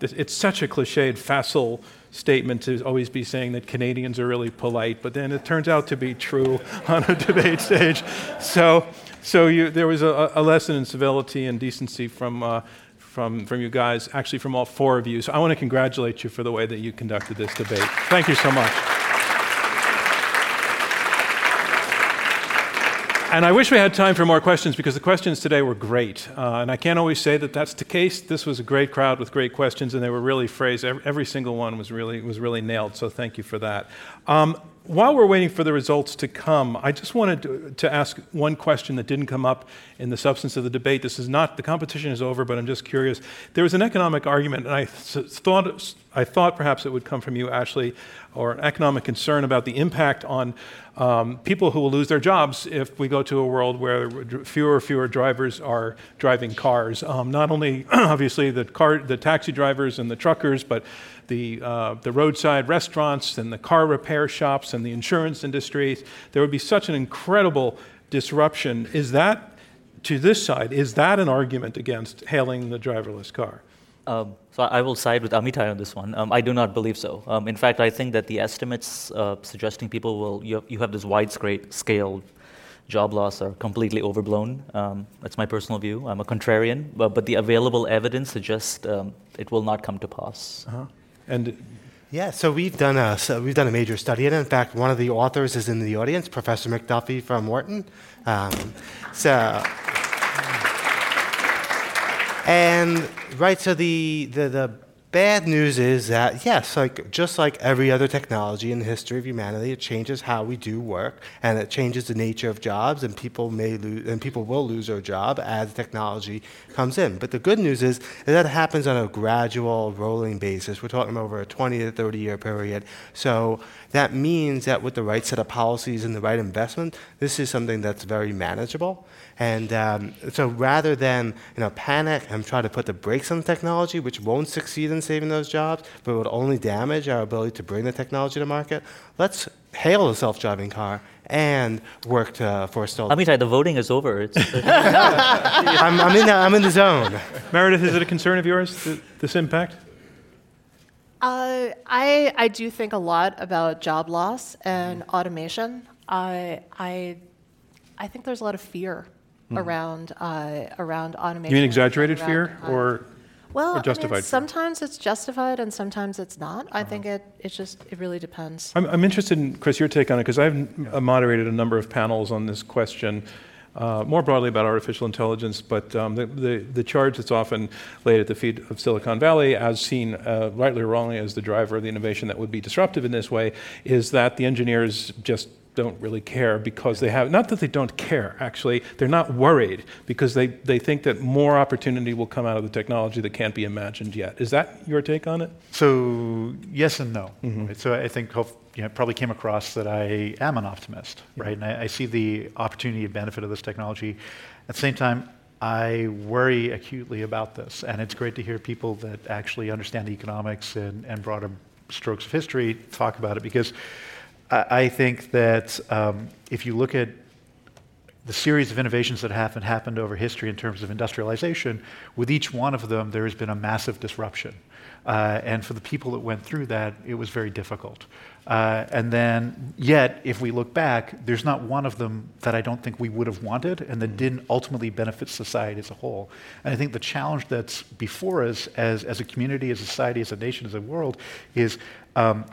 it's such a cliched, facile statement to always be saying that Canadians are really polite, but then it turns out to be true on a debate stage. So, so you, there was a, a, lesson in civility and decency from, uh, from, from you guys, actually from all four of you. So I want to congratulate you for the way that you conducted this debate. Thank you so much. And I wish we had time for more questions because the questions today were great. Uh, and I can't always say that that's the case. This was a great crowd with great questions, and they were really phrased. Every, every single one was really, was really nailed, so thank you for that. Um, while we're waiting for the results to come, I just wanted to, to, ask one question that didn't come up in the substance of the debate. This is not, the competition is over, but I'm just curious. There was an economic argument, and I thought, I thought perhaps it would come from you, Ashley, or an economic concern about the impact on um, people who will lose their jobs if we go to a world where fewer and fewer drivers are driving cars. Um, not only, obviously, the, car, the taxi drivers and the truckers, but the, uh, the roadside restaurants and the car repair shops and the insurance industries. There would be such an incredible disruption. Is that, to this side, is that an argument against hailing the driverless car? Um, so I will side with Amitai on this one. Um, I do not believe so. Um, in fact, I think that the estimates uh, suggesting people will you have, you have this wide scale job loss are completely overblown. Um, that's my personal view. I'm a contrarian, but, but the available evidence suggests um, it will not come to pass. Uh-huh. And yeah, so we've done a so we've done a major study, and in fact, one of the authors is in the audience, Professor MacDuffie from Wharton. Um, so. And right, so the, the, the bad news is that yes, like just like every other technology in the history of humanity, it changes how we do work, and it changes the nature of jobs, and people may lose, and people will lose their job as technology comes in. But the good news is, that it happens on a gradual, rolling basis. We're talking over a 20 to 30 year period. So that means that with the right set of policies and the right investment, this is something that's very manageable. And um, so rather than you know, panic and try to put the brakes on technology, which won't succeed in saving those jobs, but would only damage our ability to bring the technology to market, let's hail a self-driving car and work to forestall. Amitai, the voting is over. I'm, I'm, in the, I'm in the zone. Meredith, is it a concern of yours, this impact? Uh, I, I do think a lot about job loss and automation. I, I, I think there's a lot of fear mm-hmm. around uh, around automation. You mean exaggerated fear or? Well, justified I mean, sometimes it's justified and sometimes it's not. I uh-huh. think it, it just it really depends. I'm, I'm interested in Chris your take on it because I've yeah. moderated a number of panels on this question. Uh, more broadly about artificial intelligence, but um, the, the, the, charge that's often laid at the feet of Silicon Valley, as seen uh, rightly or wrongly as the driver of the innovation that would be disruptive in this way, is that the engineers just don't really care because they have, not that they don't care, actually, they're not worried because they, they think that more opportunity will come out of the technology that can't be imagined yet. Is that your take on it? So, yes and no. Mm-hmm. So, I think you know, probably came across that I am an optimist, right? And I, I see the opportunity and benefit of this technology. At the same time, I worry acutely about this, and it's great to hear people that actually understand the economics and, and broader strokes of history talk about it because I think that um, if you look at the series of innovations that have happened over history in terms of industrialization, with each one of them, there has been a massive disruption. Uh, and for the people that went through that, it was very difficult. Uh, and then, yet, if we look back, there's not one of them that I don't think we would have wanted and that didn't ultimately benefit society as a whole. And I think the challenge that's before us as, as a community, as a society, as a nation, as a world is um,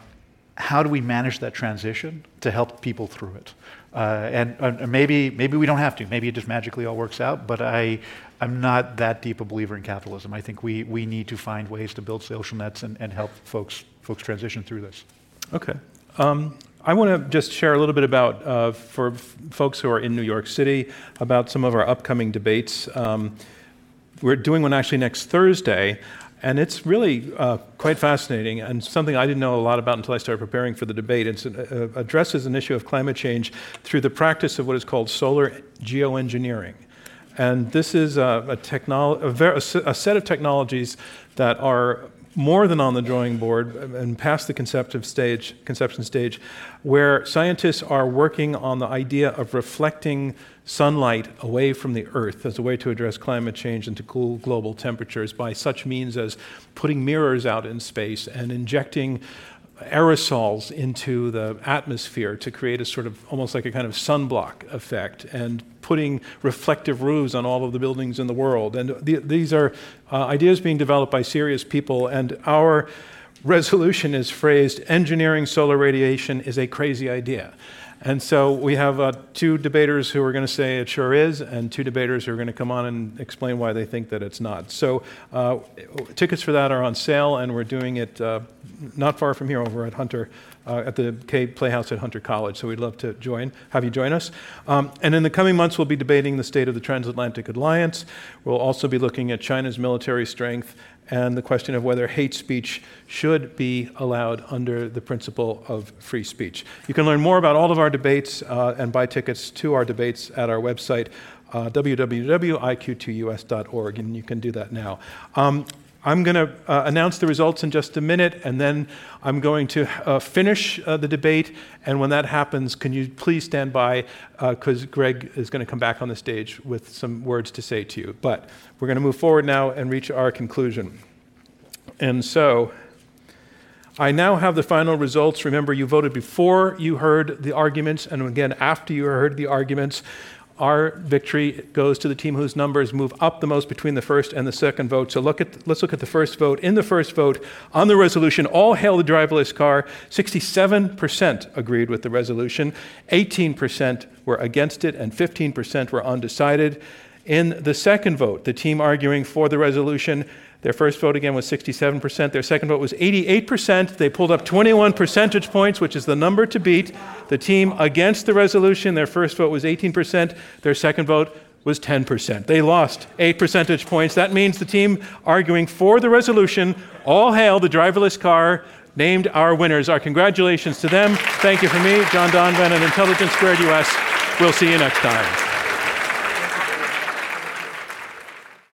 how do we manage that transition to help people through it? Uh, and, uh, maybe, maybe we don't have to. Maybe it just magically all works out. But I, I'm not that deep a believer in capitalism. I think we, we need to find ways to build social nets and, and help folks, folks transition through this. Okay. Um, I want to just share a little bit about, uh, for f- folks who are in New York City, about some of our upcoming debates. Um, we're doing one actually next Thursday and it's really uh, quite fascinating and something I didn't know a lot about until I started preparing for the debate. It uh, addresses an issue of climate change through the practice of what is called solar geoengineering. And this is a, a, technolo- a, ver- a set of technologies that are more than on the drawing board and past the conceptive stage, conception stage, where scientists are working on the idea of reflecting sunlight away from the earth as a way to address climate change and to cool global temperatures by such means as putting mirrors out in space and injecting aerosols into the atmosphere to create a sort of almost like a kind of sunblock effect and putting reflective roofs on all of the buildings in the world. And the, these are uh, ideas being developed by serious people, and our resolution is phrased engineering solar radiation is a crazy idea. And so we have uh, two debaters who are going to say it sure is, and two debaters who are going to come on and explain why they think that it's not. So uh, tickets for that are on sale, and we're doing it uh, not far from here over at Hunter, uh, at the Kaye Playhouse at Hunter College. So we'd love to join, have you join us. Um, and in the coming months, we'll be debating the state of the transatlantic alliance. We'll also be looking at China's military strength and the question of whether hate speech should be allowed under the principle of free speech. You can learn more about all of our debates uh, and buy tickets to our debates at our website, uh, www.iq2us.org, and you can do that now. Um, I'm going to uh, announce the results in just a minute, and then I'm going to uh, finish uh, the debate. And when that happens, can you please stand by? Because uh, Greg is going to come back on the stage with some words to say to you. But we're going to move forward now and reach our conclusion. And so I now have the final results. Remember, you voted before you heard the arguments, and again after you heard the arguments. Our victory goes to the team whose numbers move up the most between the first and the second vote. So look at, let's look at the first vote. In the first vote on the resolution, all hail the driverless car, 67% agreed with the resolution, 18% were against it, and 15% were undecided. In the second vote, the team arguing for the resolution, their first vote again was 67%. Their second vote was 88%. They pulled up 21 percentage points, which is the number to beat. The team against the resolution, their first vote was 18%. Their second vote was 10%. They lost 8 percentage points. That means the team arguing for the resolution, all hail the driverless car, named our winners. Our congratulations to them. Thank you for me, John Donvan, and Intelligence Squared US. We'll see you next time.